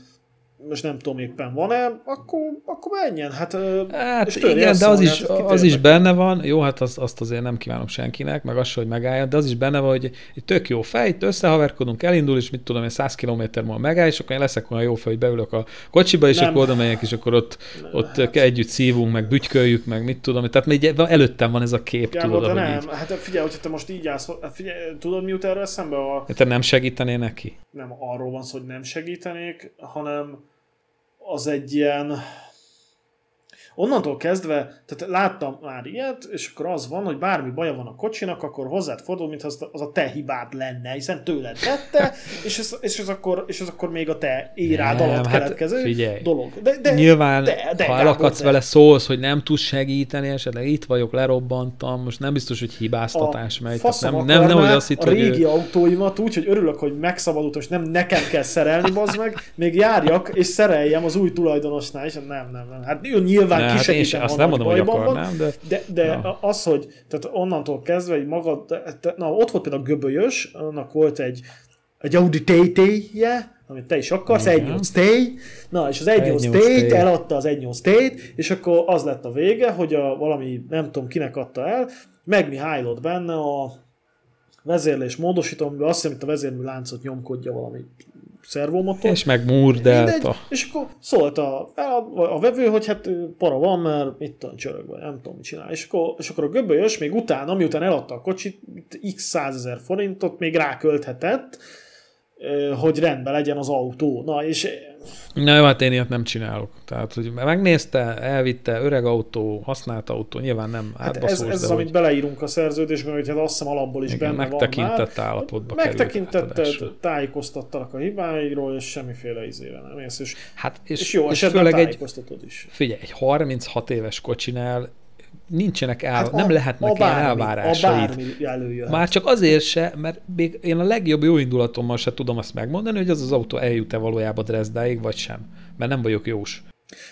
most nem tudom éppen van-e, akkor, akkor menjen. Hát, hát igen, de az is, az is benne van, jó, hát azt, azt azért nem kívánom senkinek, meg azt, hogy megálljon, de az is benne van, hogy egy tök jó fej, összehaverkodunk, elindul, és mit tudom én, 100 km múlva megáll, és akkor én leszek olyan jó fej, hogy beülök a kocsiba, és nem. akkor oda megyek, és akkor ott, nem, ott hát. együtt szívunk, meg bütyköljük, meg mit tudom, tehát még előttem van ez a kép, Gábor, tudod, de nem, így... hát figyelj, hogyha te most így állsz, hát figyelj, tudod, mi jut erre eszembe? A... Te nem segítenél neki? Nem arról van szó, hogy nem segítenék, hanem az egy ilyen onnantól kezdve, tehát láttam már ilyet, és akkor az van, hogy bármi baja van a kocsinak, akkor hozzád fordul, mintha az, az a te hibád lenne, hiszen tőled vette, és ez, és ez, akkor, és ez akkor még a te érád nem, alatt hát keletkező figyelj, dolog. De, de, Nyilván, de, de, ha elakadsz de. vele, szólsz, hogy nem tudsz segíteni, esetleg itt vagyok, lerobbantam, most nem biztos, hogy hibáztatás megy. Nem, nem, nem, nem, hogy azt hitt, a régi ő... autóimat úgy, hogy örülök, hogy megszabadult, és nem nekem kell szerelni, bazd meg, még járjak, és szereljem az új tulajdonosnál, és nem, nem, nem. Hát nyilván ne, kisegítem hát azt nem mondom, hogy akarnám, de... De, de ja. az, hogy tehát onnantól kezdve, hogy magad, te, na ott volt például Göbölyös, annak volt egy, egy Audi TT-je, amit te is akarsz, egy 8 T, na és az 1.8 T-t eladta az 1.8 T-t, és akkor az lett a vége, hogy a valami, nem tudom kinek adta el, meg mi hálott benne a vezérlés módosító, amiben azt hiszem, hogy a vezérmű láncot nyomkodja valami szervomotor. És meg Murdelta. És akkor szólt a, a, a vevő, hogy hát para van, mert mit tudom, csörög, vagy nem tudom, mit csinál. És akkor, és akkor a göbbölyös még utána, miután eladta a kocsit, x százezer forintot még rákölthetett, hogy rendben legyen az autó. Na, és... Na jó, hát én ilyet nem csinálok. Tehát, hogy megnézte, elvitte, öreg autó, használt autó, nyilván nem hát Ez, ez az, hogy... amit beleírunk a szerződésben, hogy hát azt hiszem alapból is igen, benne megtekintett van állapotba Megtekintetted, tájékoztattalak a hibáiról, és semmiféle izére nem ész. És, hát és, és jó, és főleg egy, is. Figyelj, egy 36 éves kocsinál nincsenek el, hát a, nem lehetnek a bármi, ilyen elvárásait. Már csak azért se, mert még én a legjobb jó indulatommal se tudom azt megmondani, hogy az az autó eljut-e valójában Dresdáig, vagy sem. Mert nem vagyok jós.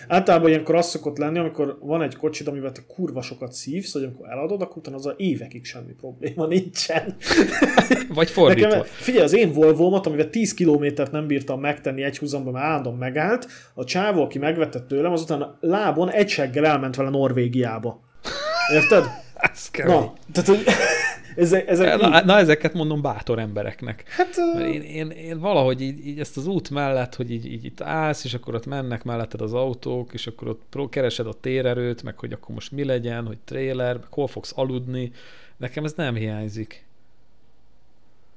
Általában ilyenkor az szokott lenni, amikor van egy kocsid, amivel te kurva sokat szívsz, hogy amikor eladod, akkor utána az a évekig semmi probléma nincsen. Vagy fordítva. Nekem, figyelj, az én volvo amivel 10 kilométert nem bírtam megtenni egy húzamban, mert állandóan megállt, a csávó, aki megvette tőlem, azután lábon egy seggel elment vele Norvégiába. Érted? Ez Na, tehát, hogy ezek, ezek na, na, ezeket mondom bátor embereknek. Hát, Mert én, én, én valahogy így, így, ezt az út mellett, hogy így, így itt állsz, és akkor ott mennek melletted az autók, és akkor ott keresed a térerőt, meg hogy akkor most mi legyen, hogy trailer, meg hol fogsz aludni. Nekem ez nem hiányzik.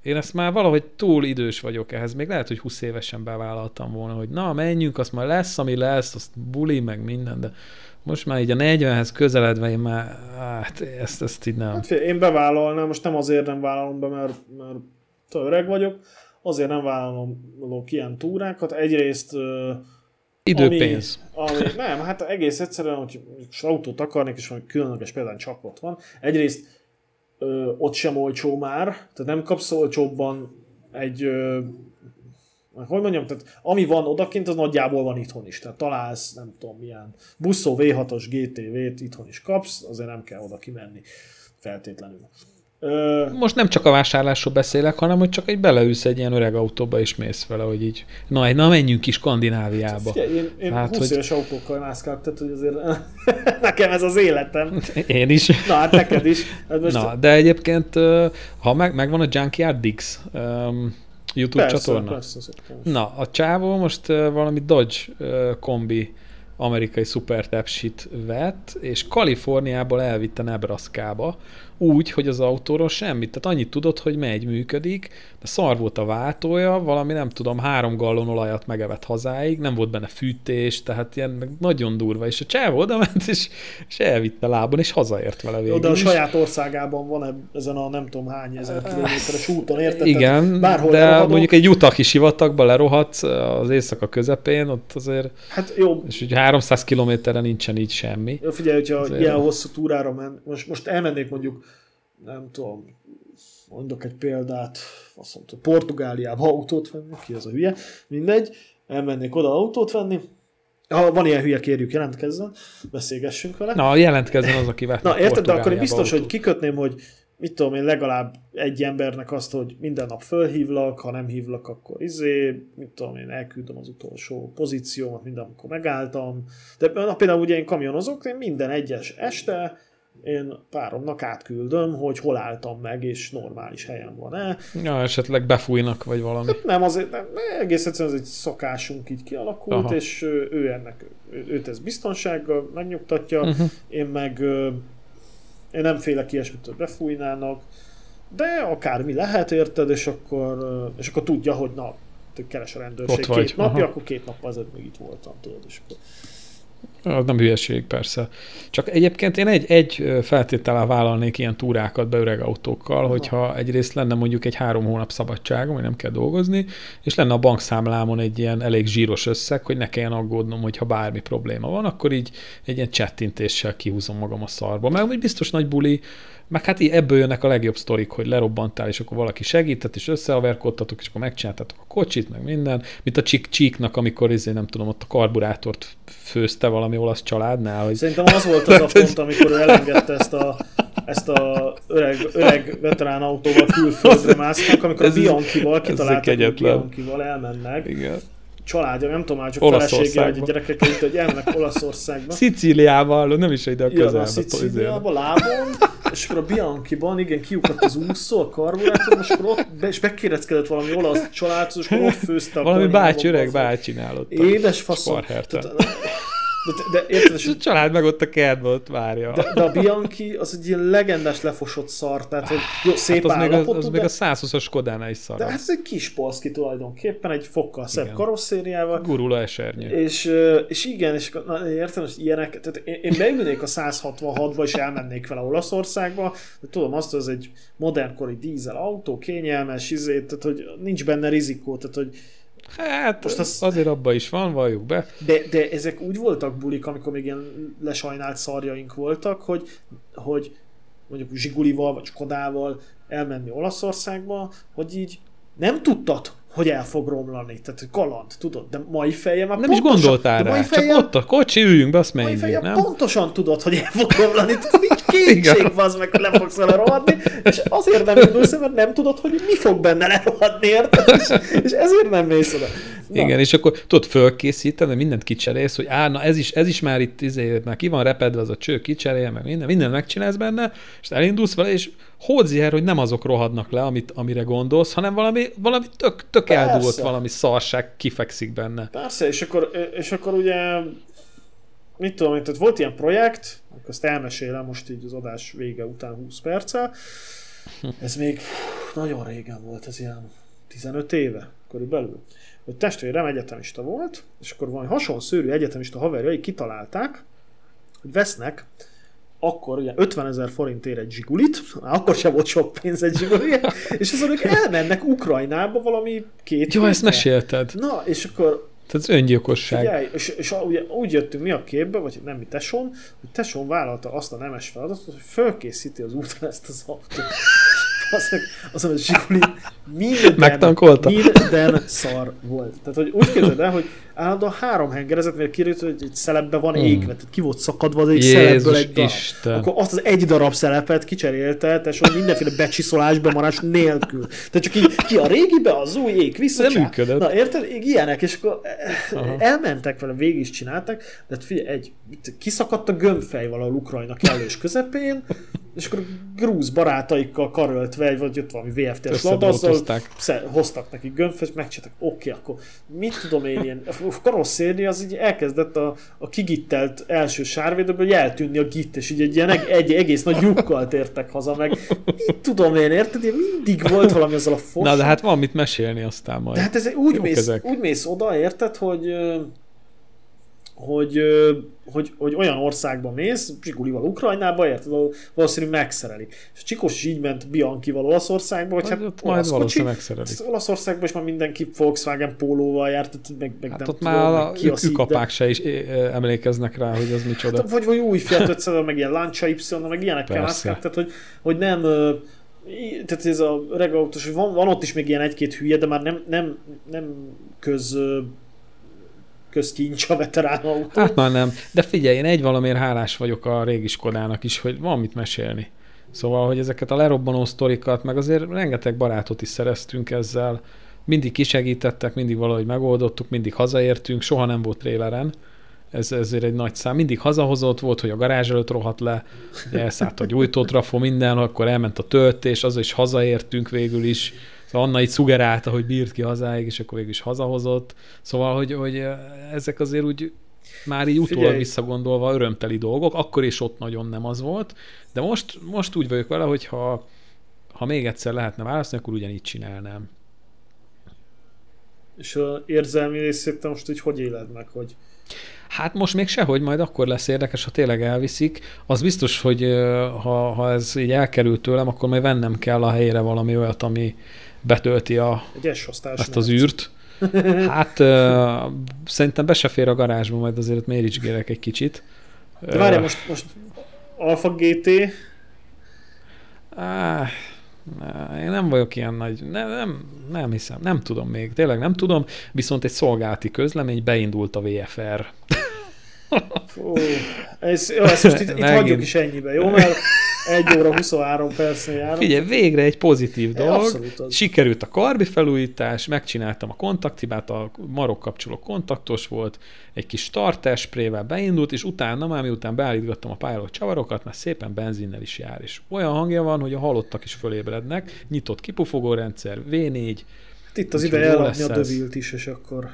Én ezt már valahogy túl idős vagyok ehhez. Még lehet, hogy 20 évesen bevállaltam volna, hogy na, menjünk, azt már lesz, ami lesz, azt buli, meg minden, de most már így a 40-hez közeledve én már, hát ezt, ezt így nem. Hát fél, én bevállalnám, most nem azért nem vállalom be, mert, mert öreg vagyok, azért nem vállalom ilyen túrákat. Egyrészt Időpénz. Ami, ami, nem, hát egész egyszerűen, hogy autót akarnék, és valami különleges például csak ott van. Egyrészt ö, ott sem olcsó már, tehát nem kapsz olcsóbban egy ö, hogy mondjam, tehát ami van odakint, az nagyjából van itthon is. Tehát találsz, nem tudom milyen buszó V6-os GTV-t itthon is kapsz, azért nem kell oda kimenni feltétlenül. Ö... Most nem csak a vásárlásról beszélek, hanem hogy csak egy beleülsz egy ilyen öreg autóba, és mész vele, hogy így, na, na menjünk ki Skandináviába. Figyelj, én, én hát, 20 éves autókkal mászkálok, tehát hogy azért nekem ez az életem. Én is. Na, hát neked is. Hát most na, de egyébként, ha meg, megvan a Junkyard Dix, um, YouTube persze, csatorna? Persze, persze. Na, a csávó most uh, valami Dodge uh, kombi amerikai szuper vett, és Kaliforniából elvitte Nebraska-ba, úgy, hogy az autóról semmit. Tehát annyit tudod, hogy megy, működik, de szar volt a váltója, valami nem tudom, három gallon olajat megevett hazáig, nem volt benne fűtés, tehát ilyen nagyon durva. És a csáv oda ment, és, és elvitte lábon, és hazaért vele végül de a saját országában van ezen a nem tudom hány ezer kilométeres úton, érted? Igen, Bárhol de lerohadok. mondjuk egy utaki sivatagba lerohadsz az éjszaka közepén, ott azért... Hát jó. És ugye 300 kilométerre nincsen így semmi. Jó, figyelj, hogyha azért... ilyen hosszú túrára men, most, most elmennék mondjuk nem tudom, mondok egy példát, azt mondta, Portugáliába autót venni, ki az a hülye, mindegy, elmennék oda autót venni, ha van ilyen hülye, kérjük, jelentkezzen, beszélgessünk vele. Na, jelentkezzen az, aki Na, érted, de akkor biztos, autót. hogy kikötném, hogy mit tudom én, legalább egy embernek azt, hogy minden nap fölhívlak, ha nem hívlak, akkor izé, mit tudom én, elküldöm az utolsó pozíciómat, minden, amikor megálltam. De na, például ugye én kamionozok, én minden egyes este én páromnak átküldöm, hogy hol álltam meg, és normális helyen van-e. Ja, esetleg befújnak, vagy valami. Hát nem, azért nem, egész egyszerűen ez egy szokásunk így kialakult, Aha. és ő ennek, őt ez biztonsággal megnyugtatja, uh-huh. én meg én nem félek ilyesmit, hogy befújnának, de akármi lehet, érted, és akkor, és akkor tudja, hogy na, keres a rendőrség Ott két napja, Aha. akkor két nap azért még itt voltam, tudod, és akkor az nem hülyeség, persze. Csak egyébként én egy, egy feltétellel vállalnék ilyen túrákat be öreg autókkal, hogyha egyrészt lenne mondjuk egy három hónap szabadságom, hogy nem kell dolgozni, és lenne a bankszámlámon egy ilyen elég zsíros összeg, hogy ne kelljen aggódnom, hogy ha bármi probléma van, akkor így egy ilyen csettintéssel kihúzom magam a szarba. Mert úgy biztos nagy buli, meg hát ebből jönnek a legjobb sztorik, hogy lerobbantál, és akkor valaki segített, és összeaverkodtatok, és akkor megcsináltatok a kocsit, meg minden, mint a csík csíknak, amikor izé, nem tudom, ott a karburátort főzte valami olasz családnál. Hogy... Szerintem az volt az a pont, amikor ő elengedte ezt a, ezt a öreg, öreg veterán autóval külföldre másznak, amikor ez, a Bianchi-val kitaláltak, hogy Bianchi-val elmennek. Igen családja, nem tudom már, csak felesége, vagy a gyerekek itt, hogy elmennek Olaszországba. Szicíliával, nem is ide a közelbe. Ja, Szicíliába, lábon, és akkor a Bianchi-ban, igen, kiukadt az úszó, a karburátor, és akkor ott be, és bekéreckedett valami olasz család, és akkor ott főzte a Valami bácsi, öreg bácsi nálott. Édes faszom. De, de érted, és a család meg ott a kertben ott várja. De, de a Bianchi az egy ilyen legendás lefosott szar, tehát hogy jó, szép hát az állapotú, még, az, az de, még a 100 as Kodánál is szar. De hát ez egy kis polszki tulajdonképpen, egy fokkal szebb karosszériával. Gurula esernyő. És, és igen, és na, értem, hogy ilyenek, tehát én, én beülnék a 166-ba, és elmennék vele Olaszországba, de tudom azt, hogy ez egy modernkori dízel autó, kényelmes, izé, tehát hogy nincs benne rizikó, tehát hogy Hát Most az... azért abban is van, valljuk be. De, de ezek úgy voltak bulik, amikor még ilyen lesajnált szarjaink voltak, hogy, hogy mondjuk Zsigulival vagy Skodával elmenni Olaszországba, hogy így nem tudtad, hogy el fog romlani. Tehát kaland, tudod, de mai fejem már Nem pontosan, is gondoltál rá, fejem, csak ott a kocsi, üljünk be, azt menjünk. Mai fejem pontosan tudod, hogy el fog romlani, tudod, így kétség az meg, hogy nem fogsz vele rohadni, és azért nem indulsz, mert nem tudod, hogy mi fog benne lerohadni, érted? És, és ezért nem mész oda. Na. Igen, és akkor tudod fölkészíteni, mindent kicserélsz, hogy á, na ez is, ez is már itt, izé, már ki van repedve az a cső, kicserélje, meg minden, minden megcsinálsz benne, és elindulsz vele, és Hódziher, hogy nem azok rohadnak le, amit, amire gondolsz, hanem valami, valami tök, tök eldúlt, valami szarság kifekszik benne. Persze, és akkor, és akkor ugye mit tudom tehát volt ilyen projekt, akkor azt elmesélem most így az adás vége után 20 perccel, ez még nagyon régen volt, ez ilyen 15 éve körülbelül, hogy testvérem egyetemista volt, és akkor valami hasonló szőrű egyetemista haverjai kitalálták, hogy vesznek akkor ugye 50 ezer forintért egy zsigulit, akkor sem volt sok pénz egy zsiguli, és azon ők elmennek Ukrajnába valami két Jó, ezt mesélted. Na, és akkor tehát az öngyilkosság. Figyelj, és, és ugye úgy jöttünk mi a képbe, vagy nem mi Tesson, hogy Tesson vállalta azt a nemes feladatot, hogy fölkészíti az útra ezt az autót az, az a Zsiguli minden, minden szar volt. Tehát, hogy úgy képzeld el, hogy állandóan három hengerezett, mert kirült, hogy egy szelepbe van hmm. égve, tehát ki volt szakadva az egy Jézus szelebből egy darab. Isten. Akkor azt az egy darab szelepet kicserélte, és mindenféle becsiszolás, bemarás nélkül. Tehát csak így ki a régibe, az új ég vissza. Nem működött. Na érted? Ilyenek, és akkor Aha. elmentek vele, végig is csináltak, de hát figyelj, egy, kiszakadt a gömbfej valahol Ukrajna kellős közepén, és akkor grúz barátaikkal karöltve, vagy jött valami VFT-s labda, hoztak neki gömbfest, megcsináltak, oké, okay, akkor mit tudom én, ilyen a karosszéri az így elkezdett a, a kigittelt első sárvédőből eltűnni a git, és így egy ilyen egy, egész nagy lyukkal tértek haza, meg mit tudom én, érted? Ilyen mindig volt valami azzal a fos. Na, de hát van mit mesélni aztán majd. De hát ez úgy, mész, úgy mész oda, érted, hogy hogy, hogy, hogy olyan országba mész, Zsigulival Ukrajnába, érted, valószínűleg megszereli. És Csikos is így ment Bianchival Olaszországba, hogy hát, hát majd valószínűleg megszereli. Olaszországban is már mindenki Volkswagen pólóval járt, meg, meg hát nem ott tudom, már a ükapák se is emlékeznek rá, hogy az micsoda. Hát, vagy, vagy új Fiat 500 meg ilyen Lancia Y, meg ilyenekkel mászkák, tehát hogy, hogy nem tehát ez a regautós, van, van ott is még ilyen egy-két hülye, de már nem, nem, nem köz közkincs a veterán autó. Hát már nem. De figyelj, én egy valamiért hálás vagyok a régi Skodának is, hogy van mit mesélni. Szóval, hogy ezeket a lerobbanó sztorikat, meg azért rengeteg barátot is szereztünk ezzel, mindig kisegítettek, mindig valahogy megoldottuk, mindig hazaértünk, soha nem volt tréleren. Ez ezért egy nagy szám. Mindig hazahozott volt, hogy a garázs előtt rohadt le, elszállt a gyújtótrafó, minden, akkor elment a töltés, az is hazaértünk végül is Szóval Anna itt szugerálta, hogy bírt ki hazáig, és akkor végül is hazahozott. Szóval, hogy, hogy ezek azért úgy már így utólag Figyelj. visszagondolva örömteli dolgok, akkor is ott nagyon nem az volt, de most, most úgy vagyok vele, hogy ha, ha még egyszer lehetne választani, akkor ugyanígy csinálnám. És a érzelmi részét te most így hogy éled meg, hogy Hát most még sehogy, majd akkor lesz érdekes, ha tényleg elviszik. Az biztos, hogy ha, ha ez így elkerült tőlem, akkor majd vennem kell a helyére valami olyat, ami, betölti a, ezt az űrt. Hát uh, szerintem be se fér a garázsba, majd azért méricsgélek egy kicsit. De várjál, most, most Alfa GT? Ah, én nem vagyok ilyen nagy, nem, nem, nem hiszem, nem tudom még, tényleg nem tudom, viszont egy szolgálati közlemény, beindult a VFR. Fú, ez, jó, ezt most itt, itt hagyjuk is ennyibe, jó? Mert 1 óra 23 percnél járunk. Figyelj, végre egy pozitív dolog. Sikerült a karbi felújítás, megcsináltam a kontakthibát, a marok kapcsoló kontaktos volt, egy kis starter beindult, és utána már miután beállítgattam a pályáló csavarokat, már szépen benzinnel is jár. És olyan hangja van, hogy a halottak is fölébrednek, nyitott kipufogórendszer, V4, itt az ideje eladni a dövilt is, és akkor...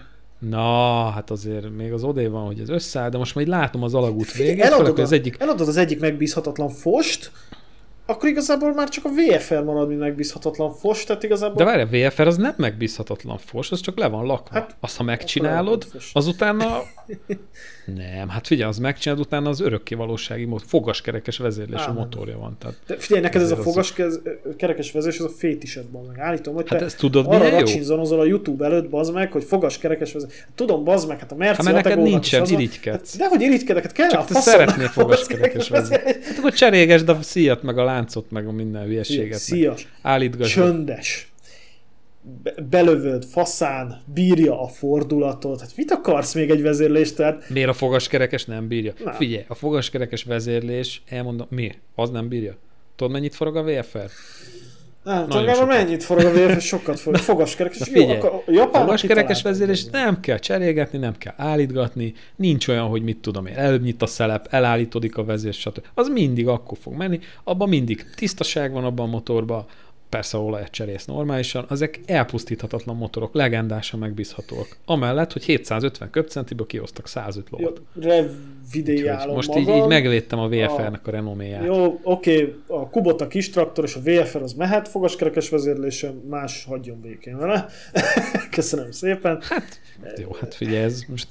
Na, hát azért még az odé van, hogy ez összeáll, de most majd látom az alagút végét. Eladod, az egyik... eladod az egyik megbízhatatlan fost, akkor igazából már csak a VFR marad, mint megbízhatatlan fos, tehát igazából... De várj, a VFR az nem megbízhatatlan fos, az csak le van lakva. Hát, Azt, ha megcsinálod, azután Nem, hát figyelj, az megcsinálod, utána az örökké valósági mód, fogaskerekes vezérlésű Á, motorja van. Tehát De figyelj, neked ez a fogaskerekes vezérlés, ez a fétisedben meg. Állítom, hogy hát te ezt tudod, arra racsinzonozol a YouTube előtt, bazd meg, hogy fogaskerekes vezérlés. Tudom, bazd meg, hát a Merci hát, mert neked nincsen, irigykedsz. De hogy irigykedek, hát kell Csak a te szeretnél fogaskerekes vezérlés. Hát akkor cserégesd a szíjat, meg a láncot, meg a minden hülyeséget. Szíjas. Állítgasd. Csöndes belövöd faszán, bírja a fordulatot. Hát mit akarsz még egy vezérlést? Tehát... Miért a fogaskerekes nem bírja? Nem. Figyelj, a fogaskerekes vezérlés, elmondom, mi? Az nem bírja? Tudod, mennyit forog a VFR? Nem, csak mennyit forog a VFR, sokat forog. Fogaskerekes. Figyelj, jó, a fogaskerekes vezérlés nem kell cserélgetni, nem kell állítgatni, nincs olyan, hogy mit tudom én, előbb nyit a szelep, elállítodik a vezér, stb. Az mindig akkor fog menni, abban mindig tisztaság van abban a motorban, persze olajat cserélsz normálisan, ezek elpusztíthatatlan motorok, legendásan megbízhatóak. Amellett, hogy 750 köbcentiből kihoztak 105 lovat. Revideálom Most magam. így, így megvédtem a VFR-nek a, renoméját. Jó, oké, okay, a Kubota kis traktor és a VFR az mehet fogaskerekes vezérlésen, más hagyjon békén vele. Köszönöm szépen. Hát, jó, hát figyelj, ez most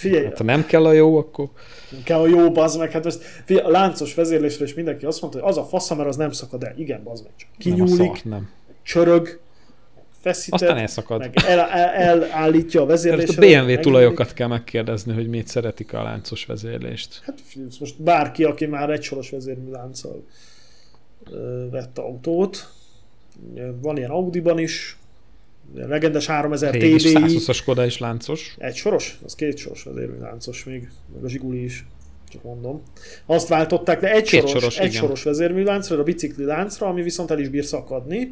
Figyelj. Hát ha nem kell a jó, akkor... Nem kell a jó, bazd meg. Hát ezt, figyelj, a láncos vezérlésre is mindenki azt mondta, hogy az a fasza, mert az nem szakad el. Igen, bazd meg. Csak kinyúlik, nem, szar, nem. csörög, feszített, Aztán elszakad. meg el, el, elállítja a vezérlést. A BMW tulajokat kell megkérdezni, hogy miért szeretik a láncos vezérlést. Hát most bárki, aki már egy soros vezérmű lánccal vett autót, van ilyen Audi-ban is, legendes 3000 TDI. 120-as Skoda is láncos. Egy soros? Az két soros azért láncos még, meg a Zsiguli is, csak mondom. Azt váltották, de egy két soros, soros, egy soros vezérműláncra, a bicikli láncra, ami viszont el is bír szakadni.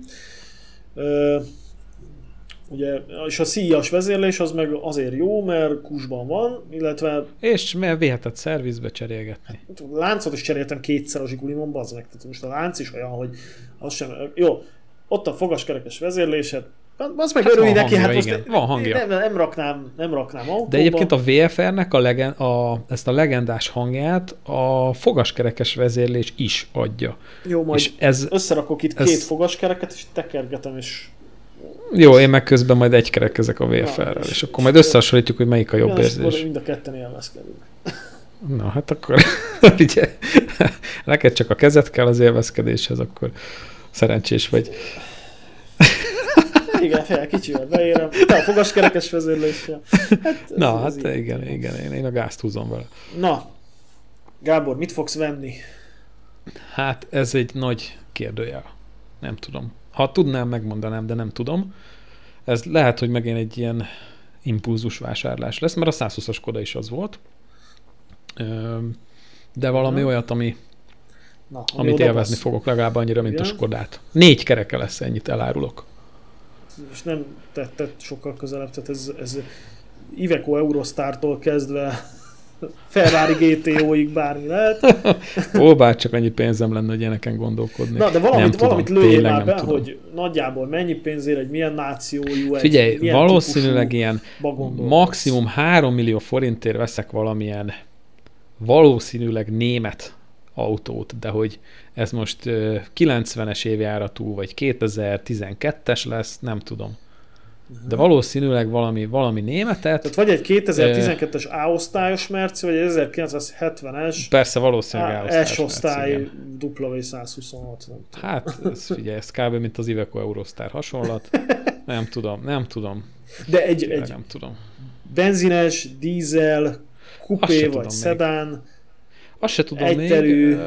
Uh, ugye, és a szíjas vezérlés az meg azért jó, mert kusban van, illetve... És mert vihetett szervizbe cserélgetni. Láncot is cseréltem kétszer a Zsigulimon, bazd meg. Tehát most a lánc is olyan, hogy az sem... Jó, ott a fogaskerekes vezérlésed, az meg hát örülj neki, hangja, hát most igen. van hangja. Nem, nem, raknám, nem raknám autóba. De egyébként a VFR-nek a legen, a, ezt a legendás hangját a fogaskerekes vezérlés is adja. Jó, majd és ez, összerakok itt ez, két fogaskereket, és tekergetem, és jó, én meg közben majd egy kerekezek a VFR-rel, és akkor majd összehasonlítjuk, hogy melyik a jobb ja, érzés. mind a ketten élvezkedünk. Na, hát akkor ugye, neked csak a kezet kell az élvezkedéshez, akkor szerencsés vagy. Igen, fel kicsivel beérem. Te a fogaskerekes vezérléssel. Hát, Na, hát igen, igen, igen, én, én a gázt húzom vele. Na, Gábor, mit fogsz venni? Hát ez egy nagy kérdőjel. Nem tudom. Ha tudnám, megmondanám, de nem tudom. Ez lehet, hogy megint egy ilyen impulzus vásárlás lesz, mert a 120-as Koda is az volt. De valami hmm. olyat, ami, Na, ami amit élvezni lesz. fogok legalább annyira, mint Igen? a Skodát. Négy kereke lesz, ennyit elárulok és nem tett sokkal közelebb, tehát ez, ez Iveco Eurostartól kezdve Ferrari GTO-ig bármi lehet. Ó, bár csak annyi pénzem lenne, hogy ilyeneken gondolkodni. Na, de valamit, nem valamit lőjél már be, tudom. hogy nagyjából mennyi pénzért egy milyen nációjú egy Figyelj, milyen valószínűleg ilyen maximum 3 millió forintért veszek valamilyen valószínűleg német autót, de hogy ez most 90-es évjáratú, vagy 2012-es lesz, nem tudom. De valószínűleg valami, valami németet. Tehát vagy egy 2012-es A-osztályos Merci, vagy egy 1970-es Persze valószínűleg S-osztály W126. Hát, ez, figyelj, ez kb. mint az Iveco Eurostar hasonlat. Nem tudom, nem tudom. De egy, egy nem tudom. benzines, dízel, kupé vagy szedán, még. Azt se tudom egyterű, még.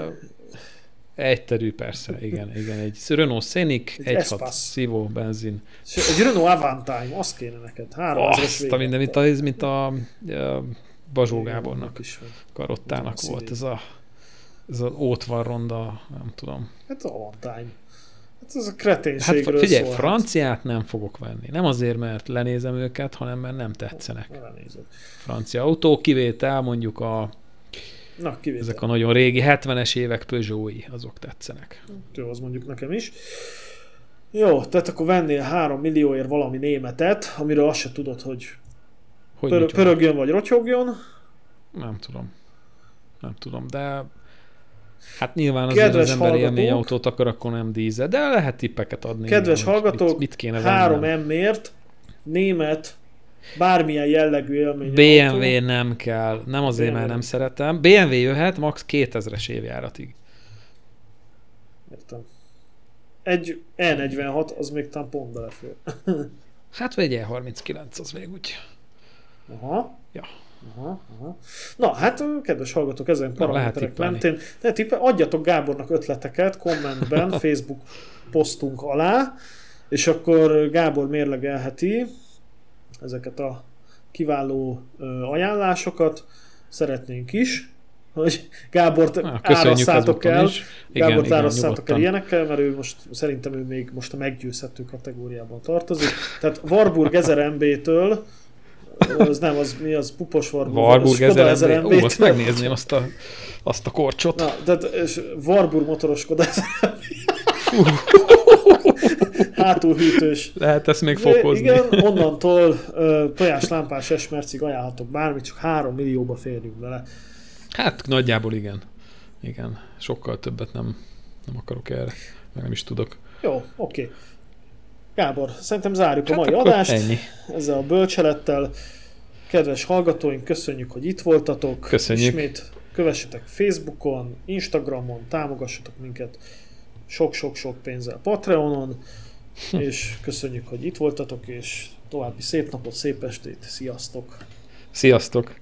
Egyterű, persze, igen, igen. Egy Renault Scenic, egy, egy hat szívó benzin. Egy Renault Avantime, azt kéne neked. Három Azt a minden, mint a, mint a, a Bazsó Gábornak, is karottának volt ez a ez az ótvar ronda, nem tudom. Hát Avantime. Hát ez a kreténségről hát, Figyelj, szól, franciát nem fogok venni. Nem azért, mert lenézem őket, hanem mert nem tetszenek. Francia autó, kivétel mondjuk a Na, kivétel. Ezek a nagyon régi 70-es évek Peugeot-i, azok tetszenek. Jó, az mondjuk nekem is. Jó, tehát akkor vennél 3 millióért valami németet, amiről azt se tudod, hogy, hogy pör- pörögjön vagy rotyogjon. Nem tudom. Nem tudom, de hát nyilván azért Kedves az ember élmény autót akar, akkor nem dízel, de lehet tippeket adni. Kedves hallgatók, mit, mit kéne 3 M-ért német bármilyen jellegű élmény. BMW autó. nem kell, nem azért, BMW. mert nem szeretem. BMW jöhet max. 2000-es évjáratig. Értem. Egy E46, az még talán pont belefér. hát vagy egy E39, az még úgy. Aha. Ja. Aha, aha. Na, hát kedves hallgatók, ezen paraméterek mentén, de tippe, adjatok Gábornak ötleteket kommentben, Facebook posztunk alá, és akkor Gábor mérlegelheti ezeket a kiváló ajánlásokat, szeretnénk is, hogy Gábort ah, árasszátok el, igen, Gábort árasszátok el ilyenekkel, mert ő most, szerintem ő még most a meggyőzhető kategóriában tartozik. Tehát Warburg 1000 MB-től az nem, az mi az pupos Warburg. Warburg 1000 MB. Ú, azt megnézném azt a, azt a korcsot. Na, tehát és Warburg motoros Skoda 1000 Hátulhűtős. Lehet ezt még fokozni. Igen, onnantól uh, tojáslámpás esmercig ajánlhatok bármit, csak 3 millióba férjünk bele. Hát nagyjából igen. Igen, sokkal többet nem, nem akarok erre, meg nem is tudok. Jó, oké. Okay. Gábor, szerintem zárjuk hát a mai adást ennyi. ezzel a bölcselettel. Kedves hallgatóink, köszönjük, hogy itt voltatok. Köszönjük. Ismét kövessetek Facebookon, Instagramon, támogassatok minket sok-sok-sok pénzzel Patreonon, hm. és köszönjük, hogy itt voltatok, és további szép napot, szép estét, sziasztok! Sziasztok!